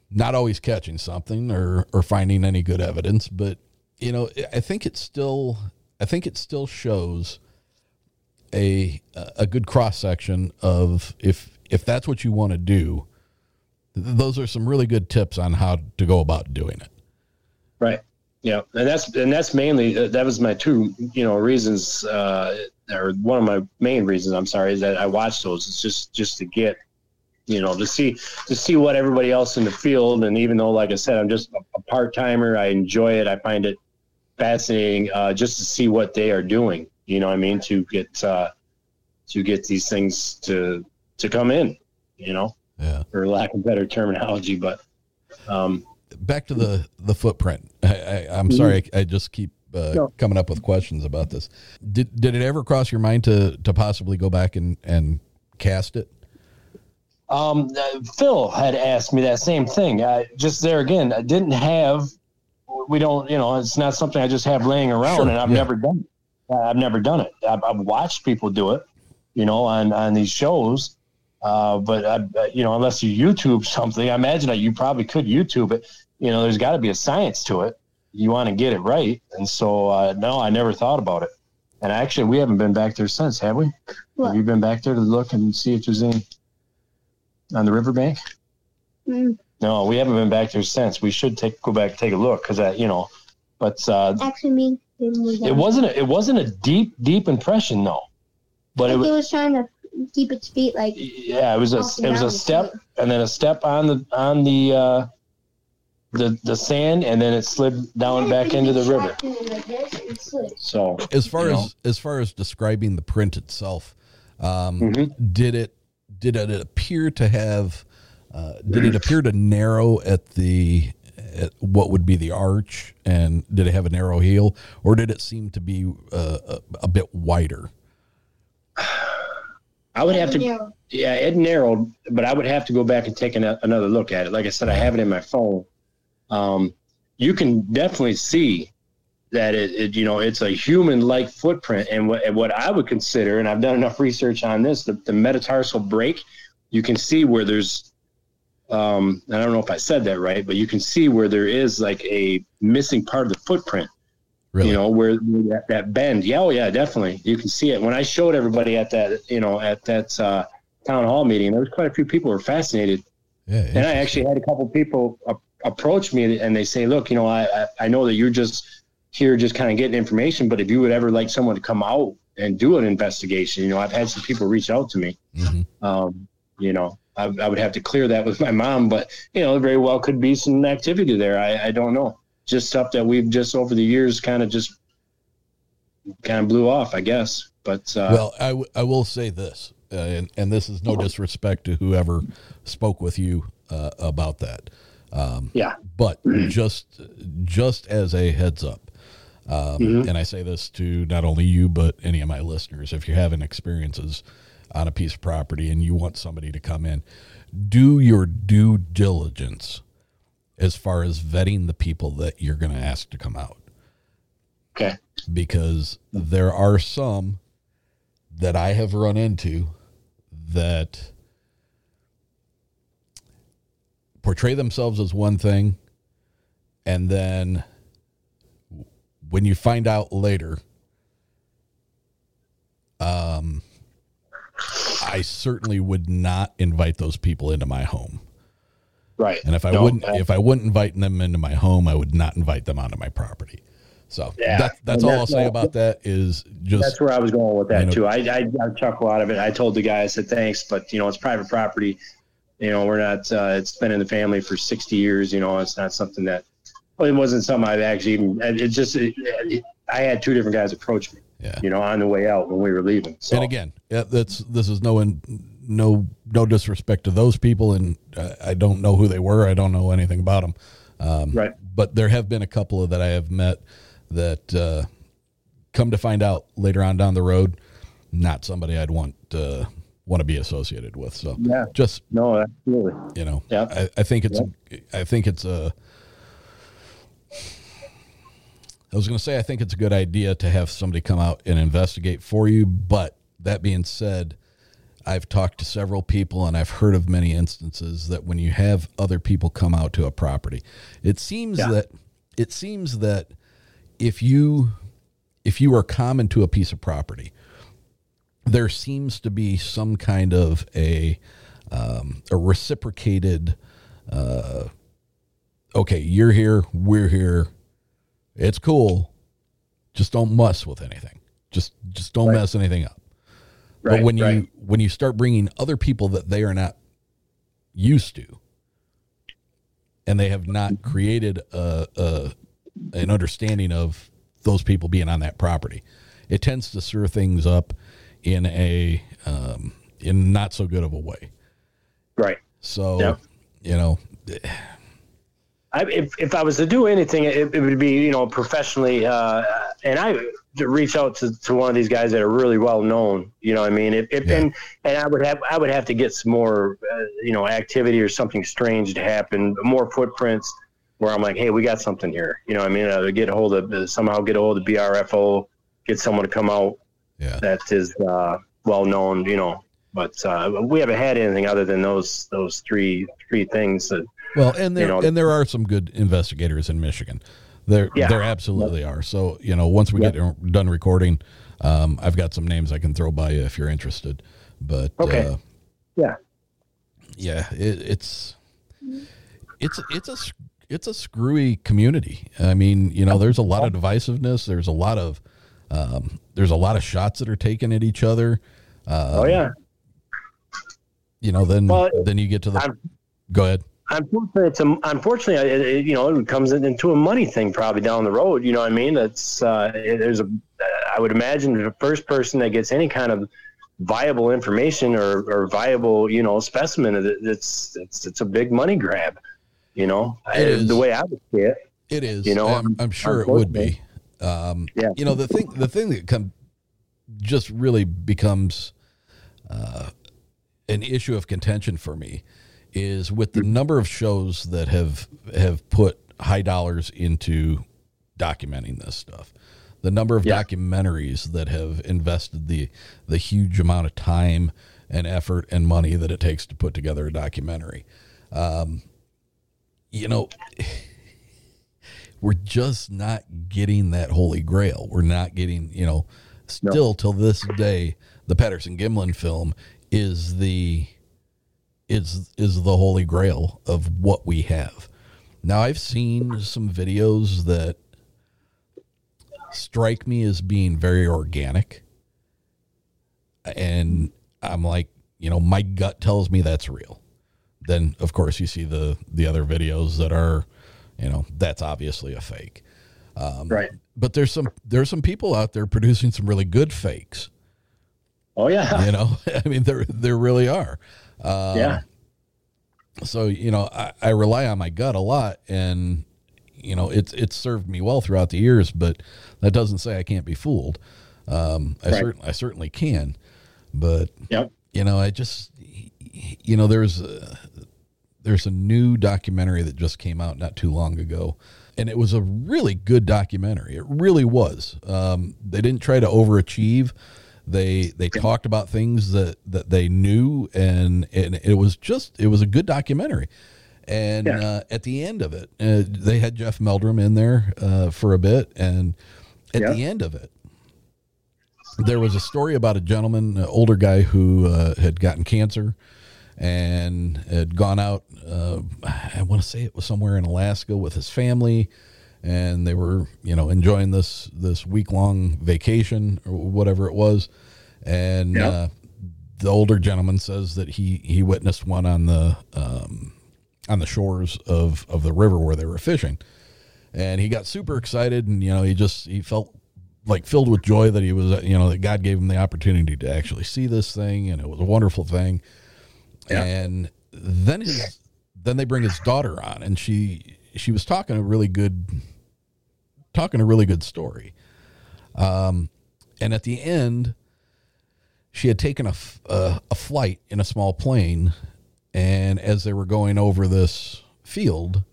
[SPEAKER 9] not always catching something or or finding any good evidence. But you know, I think it still I think it still shows a a good cross section of if if that's what you want to do those are some really good tips on how to go about doing it
[SPEAKER 10] Right. Yeah, and that's and that's mainly uh, that was my two you know reasons uh, or one of my main reasons. I'm sorry is that I watch those. It's just just to get you know to see to see what everybody else in the field and even though like I said I'm just a, a part timer. I enjoy it. I find it fascinating uh, just to see what they are doing. You know what I mean to get uh, to get these things to to come in. You know,
[SPEAKER 9] yeah.
[SPEAKER 10] for lack of better terminology, but. Um,
[SPEAKER 9] back to the the footprint I, I, i'm sorry I, I just keep uh,
[SPEAKER 10] No.
[SPEAKER 9] coming up with questions about this did did it ever cross your mind to to possibly go back and and cast it
[SPEAKER 10] Um, Phil had asked me that same thing. I, just there again, I didn't have. We don't, you know, it's not something I just have laying around,
[SPEAKER 9] Sure,
[SPEAKER 10] and I've
[SPEAKER 9] yeah.
[SPEAKER 10] never done. It. I've never done it. I've, I've watched people do it, you know, on on these shows. Uh, but I, you know, unless you YouTube something, I imagine that you probably could YouTube it. You know, there's got to be a science to it. You want to get it right, and so uh, no, I never thought about it. And actually, we haven't been back there since, have we?
[SPEAKER 11] What?
[SPEAKER 10] Have you been back there to look and see if there's any on the riverbank?
[SPEAKER 11] Mm,
[SPEAKER 10] No, we haven't been back there since. We should take go back and take a look because that you know, but uh,
[SPEAKER 11] actually, me.
[SPEAKER 10] it wasn't a, it wasn't a deep deep impression though, but it
[SPEAKER 11] Like
[SPEAKER 10] was
[SPEAKER 11] it was trying to keep its feet like.
[SPEAKER 10] yeah it was a it was a
[SPEAKER 11] ground.
[SPEAKER 10] step and then a step on the on the uh, the the sand and then it slid down back into the river.
[SPEAKER 11] Like this.
[SPEAKER 10] So
[SPEAKER 9] as far
[SPEAKER 10] you know,
[SPEAKER 9] as as far as describing the print itself um
[SPEAKER 10] Mm-hmm.
[SPEAKER 9] did it did it appear to have uh, did it appear to narrow at the at what would be the arch and did it have a narrow heel or did it seem to be uh, a, a bit wider (sighs)
[SPEAKER 10] I would have to yeah it narrowed, but I would have to go back and take an, another look at it. Like I said, I have it in my phone. Um, you can definitely see that it, it you know it's a human like footprint. And what and what I would consider and I've done enough research on this the, the metatarsal break you can see where there's um I don't know if I said that right but you can see where there is like a missing part of the footprint.
[SPEAKER 9] Really?
[SPEAKER 10] You know where that, that bend. Yeah oh yeah definitely. You can see it. When I showed everybody at that you know at that uh, town hall meeting there was quite a few people who were fascinated.
[SPEAKER 9] Yeah
[SPEAKER 10] and I actually had a couple people approach me and they say, look, you know, I, I, I know that you're just here just kind of getting information, but if you would ever like someone to come out and do an investigation, you know, I've had some people reach out to me.
[SPEAKER 9] Mhm.
[SPEAKER 10] Um, you know, I, I would have to clear that with my mom, but you know, very well could be some activity there. I, I don't know. Just stuff that we've just over the years kind of just kind of blew off, I guess. But uh,
[SPEAKER 9] well I, w- I will say this uh, and, and this is no disrespect to whoever spoke with you uh, about that um,
[SPEAKER 10] yeah,
[SPEAKER 9] but just just as a heads up um, and i say this to not only you but any of my listeners. If you're having experiences on a piece of property and you want somebody to come in do your due diligence as far as vetting the people that you're going to ask to come out.
[SPEAKER 10] Okay,
[SPEAKER 9] because there are some that I have run into that portray themselves as one thing and then when you find out later um I certainly would not invite those people into my home.
[SPEAKER 10] right.
[SPEAKER 9] And if I wouldn't if I wouldn't invite them into my home, I would not invite them onto my property. So
[SPEAKER 10] Yeah.
[SPEAKER 9] that, that's
[SPEAKER 10] And
[SPEAKER 9] all I'll say about that is just
[SPEAKER 10] That's where I was going with that
[SPEAKER 9] you know-
[SPEAKER 10] too. I, I I chuckle out of it. I told the guy, I said thanks, but you know it's private property. You know we're not. Uh, it's been in the family for sixty years. You know it's not something that. It wasn't something I've actually even. It just. It, it, I had two different guys approach me.
[SPEAKER 9] Yeah.
[SPEAKER 10] You know on the way out when we were leaving. So
[SPEAKER 9] and again, yeah, that's this is no in, no no disrespect to those people, and uh, I don't know who they were. I don't know anything about them. Um,
[SPEAKER 10] Right.
[SPEAKER 9] But there have been a couple of that I have met that uh, come to find out later on down the road, not somebody I'd want uh, want to be associated with. So
[SPEAKER 10] Yeah.
[SPEAKER 9] just
[SPEAKER 10] no, absolutely.
[SPEAKER 9] you know,
[SPEAKER 10] Yeah.
[SPEAKER 9] I, I think it's I think it's a. I was going to say I think it's a good idea to have somebody come out and investigate for you, but that being said, I've talked to several people and I've heard of many instances that when you have other people come out to a property, it seems
[SPEAKER 10] Yeah.
[SPEAKER 9] that it seems that if you if you are common to a piece of property, there seems to be some kind of a um, a reciprocated uh, okay you're here we're here it's cool just don't mess with anything just just don't
[SPEAKER 10] Right.
[SPEAKER 9] mess anything up but
[SPEAKER 10] Right,
[SPEAKER 9] when you when you start bringing other people that they are not used to and they have not
[SPEAKER 10] Mm-hmm.
[SPEAKER 9] created a, a an understanding of those people being on that property it tends to stir things up in a um, in not so good of a way
[SPEAKER 10] Right.
[SPEAKER 9] so you know
[SPEAKER 10] I, if, if I was to do anything, it, it would be you know professionally, uh, and I to reach out to, to one of these guys that are really well known. You know, I mean, if, if
[SPEAKER 9] Yeah.
[SPEAKER 10] and and I would have I would have to get some more uh, you know activity or something strange to happen, more footprints where I'm like, hey, we got something here. You know, what I mean, uh, get a hold of uh, somehow get a hold of BFRO, get someone to come out
[SPEAKER 9] yeah
[SPEAKER 10] that is uh, well known. You know, but uh, we haven't had anything other than those those three three things that
[SPEAKER 9] well and there
[SPEAKER 10] you know-
[SPEAKER 9] and there are some good investigators in michigan. There
[SPEAKER 10] Yeah.
[SPEAKER 9] there absolutely are. So you know once we get done recording um, i've got some names i can throw by you if you're interested. But
[SPEAKER 10] Okay.
[SPEAKER 9] uh,
[SPEAKER 10] yeah.
[SPEAKER 9] yeah it, it's it's it's a it's a screwy community. I mean you know there's a lot of divisiveness. There's a lot of um, there's a lot of shots that are taken at each other. Um,
[SPEAKER 10] Oh yeah.
[SPEAKER 9] you know then
[SPEAKER 10] Well,
[SPEAKER 9] then you get to the
[SPEAKER 10] I'm-
[SPEAKER 9] go ahead
[SPEAKER 10] Unfortunately, it's a, unfortunately, it, it, you know, it comes into a money thing probably down the road. You know what I mean? That's uh, there's a. I would imagine the first person that gets any kind of viable information or, or viable, you know, specimen, it- it's it's it's a big money grab. You know,
[SPEAKER 9] It
[SPEAKER 10] I-
[SPEAKER 9] is.
[SPEAKER 10] the way I would see it.
[SPEAKER 9] It is.
[SPEAKER 10] You know,
[SPEAKER 9] I'm, I'm sure it would be. Um,
[SPEAKER 10] Yeah.
[SPEAKER 9] You know, the thing, the thing that come just really becomes uh, an issue of contention for me is with the number of shows that have have put high dollars into documenting this stuff. The number of
[SPEAKER 10] Yeah.
[SPEAKER 9] documentaries that have invested the the huge amount of time and effort and money that it takes to put together a documentary. Um, you know, (sighs) we're just not getting that holy grail. We're not getting, you know, still till this day, the Patterson Gimlin film is the is is the holy grail of what we have. Now I've seen some videos that strike me as being very organic. And I'm like, you know, my gut tells me that's real. Then of course you see the the other videos that are, you know, that's obviously a fake. Um,
[SPEAKER 10] Right.
[SPEAKER 9] But there's some there's some people out there producing some really good fakes.
[SPEAKER 10] Oh yeah.
[SPEAKER 9] You know, (laughs) I mean there there really are. Um,
[SPEAKER 10] Yeah.
[SPEAKER 9] So you know, I, I rely on my gut a lot, and you know, it's it's served me well throughout the years. But that doesn't say I can't be fooled. Um, I
[SPEAKER 10] Right.
[SPEAKER 9] certainly I certainly can, but
[SPEAKER 10] Yep.
[SPEAKER 9] you know, I just you know, there's a, there's a new documentary that just came out not too long ago, and it was a really good documentary. It really was. Um, they didn't try to overachieve. They they talked about things that that they knew, and and it was just it was a good documentary. And
[SPEAKER 10] Yeah.
[SPEAKER 9] uh, at the end of it, uh, they had Jeff Meldrum in there uh, for a bit, and at
[SPEAKER 10] Yeah.
[SPEAKER 9] the end of it, there was a story about a gentleman, an older guy who uh, had gotten cancer and had gone out. Uh, I want to say it was somewhere in Alaska with his family, and they were you know enjoying this this week long vacation or whatever it was, and
[SPEAKER 10] Yeah.
[SPEAKER 9] uh, the older gentleman says that he he witnessed one on the um, on the shores of of the river where they were fishing, and he got super excited, and you know he just he felt like filled with joy that he was you know that God gave him the opportunity to actually see this thing, and it was a wonderful thing, and then his then they bring his daughter on, and she she was talking a really good talking a really good story. Um, and at the end, she had taken a flight in a small plane. And as they were going over this field,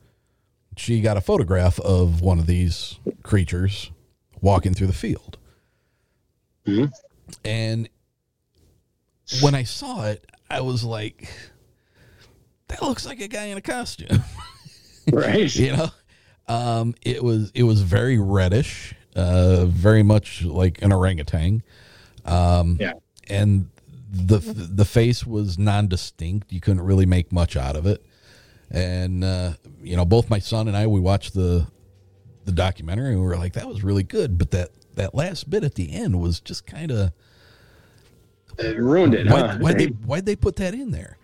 [SPEAKER 9] she got a photograph of one of these creatures walking through the field. And when I saw it, I was like, that looks like a guy in a costume. (laughs)
[SPEAKER 10] Right.
[SPEAKER 9] you know um it was it was very reddish uh very much like an orangutan um
[SPEAKER 10] Yeah.
[SPEAKER 9] and the the face was non-distinct you couldn't really make much out of it and uh you know both my son and i we watched the the documentary and we were like that was really good but that that last bit at the end was just kind of
[SPEAKER 10] ruined it.
[SPEAKER 9] why,
[SPEAKER 10] huh?
[SPEAKER 9] why'd they why'd they put that in there?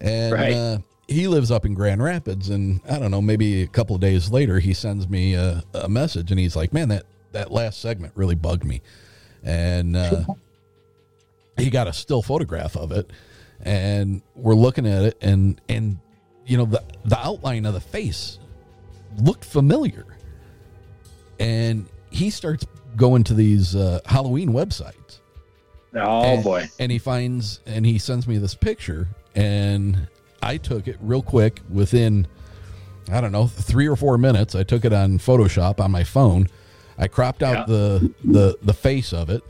[SPEAKER 9] And
[SPEAKER 10] Right.
[SPEAKER 9] uh, he lives up in Grand Rapids, and I don't know, maybe a couple of days later, he sends me a, a message, and he's like, "Man, that that last segment really bugged me," and uh, he got a still photograph of it, and we're looking at it, and and you know the the outline of the face looked familiar, and he starts going to these uh, Halloween websites.
[SPEAKER 10] Oh
[SPEAKER 9] And-
[SPEAKER 10] boy.
[SPEAKER 9] And he finds and he sends me this picture and I took it real quick within I don't know, 3 or 4 minutes. I took it on Photoshop on my phone. I cropped out
[SPEAKER 10] Yeah.
[SPEAKER 9] the the the face of it.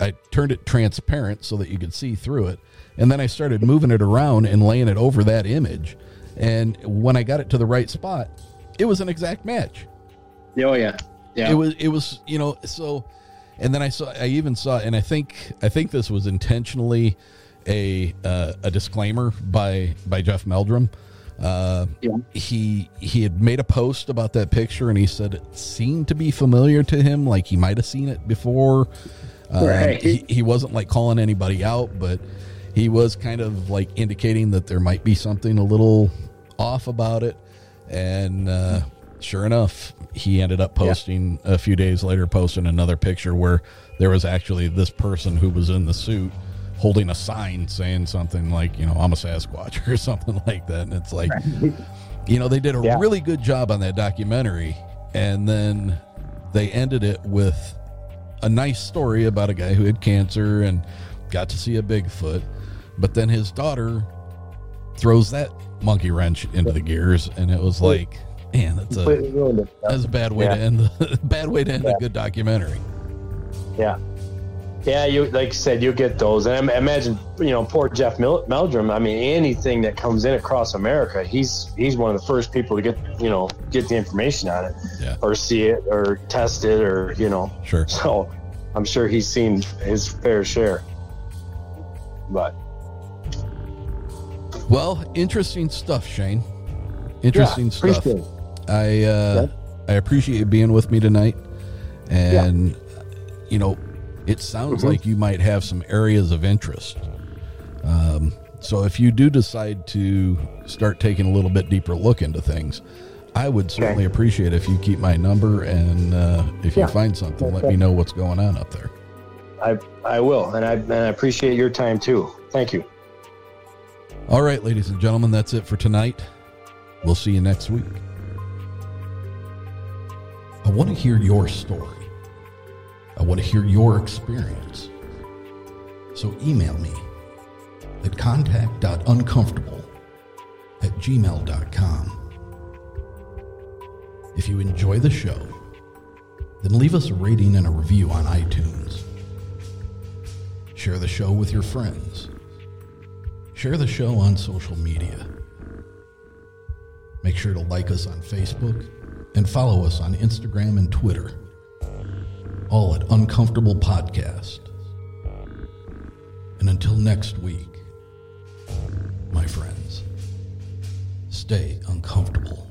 [SPEAKER 9] I turned it transparent so that you could see through it. And then I started moving it around and laying it over that image. And when I got it to the right spot, it was an exact match.
[SPEAKER 10] Oh yeah. Yeah.
[SPEAKER 9] It was it was you know so, and then I saw I even saw and I think I think this was intentionally a uh, a disclaimer by by Jeff Meldrum. Uh,
[SPEAKER 10] Yeah.
[SPEAKER 9] He he had made a post about that picture and he said it seemed to be familiar to him, like he might have seen it before. Uh,
[SPEAKER 10] Right.
[SPEAKER 9] he, he wasn't like calling anybody out, but he was kind of like indicating that there might be something a little off about it. And uh, sure enough, he ended up posting a few days later, posting another picture where there was actually this person who was in the suit holding a sign saying something like, you know, I'm a Sasquatch (laughs) or something like that. And it's like, you know, they did a
[SPEAKER 12] Yeah.
[SPEAKER 9] really good job on that documentary. And then they ended it with a nice story about a guy who had cancer and got to see a Bigfoot. But then his daughter throws that monkey wrench into the gears, and it was like, man, that's a that's a bad way
[SPEAKER 12] Yeah.
[SPEAKER 9] to end the (laughs) bad way to end
[SPEAKER 12] Yeah.
[SPEAKER 9] a good documentary.
[SPEAKER 12] Yeah. Yeah, you like you said, you get those, and I imagine you know poor Jeff Meldrum. I mean, anything that comes in across America, he's he's one of the first people to get you know get the information on it,
[SPEAKER 9] Yeah.
[SPEAKER 12] or see it, or test it, or you know.
[SPEAKER 9] Sure. (laughs)
[SPEAKER 12] So, I'm sure he's seen his fair share. But
[SPEAKER 9] Well, interesting stuff, Shane. Interesting
[SPEAKER 12] Yeah,
[SPEAKER 9] stuff.
[SPEAKER 12] it.
[SPEAKER 9] I uh, I appreciate you being with me tonight, and you know, it sounds
[SPEAKER 12] Mhm.
[SPEAKER 9] like you might have some areas of interest. Um, so if you do decide to start taking a little bit deeper look into things, I would certainly appreciate if you keep my number and uh, if
[SPEAKER 12] Yeah.
[SPEAKER 9] you find something, let me know what's going on up there.
[SPEAKER 12] I I will, and I and I appreciate your time too. Thank you.
[SPEAKER 9] All right, ladies and gentlemen, that's it for tonight. We'll see you next week. I want to hear your story. I want to hear your experience. So email me at contact.uncomfortable at gmail.com. If you enjoy the show, then leave us a rating and a review on iTunes. Share the show with your friends. Share the show on social media. Make sure to like us on Facebook and follow us on Instagram and Twitter. All at Uncomfortable Podcast. And until next week, my friends, stay uncomfortable.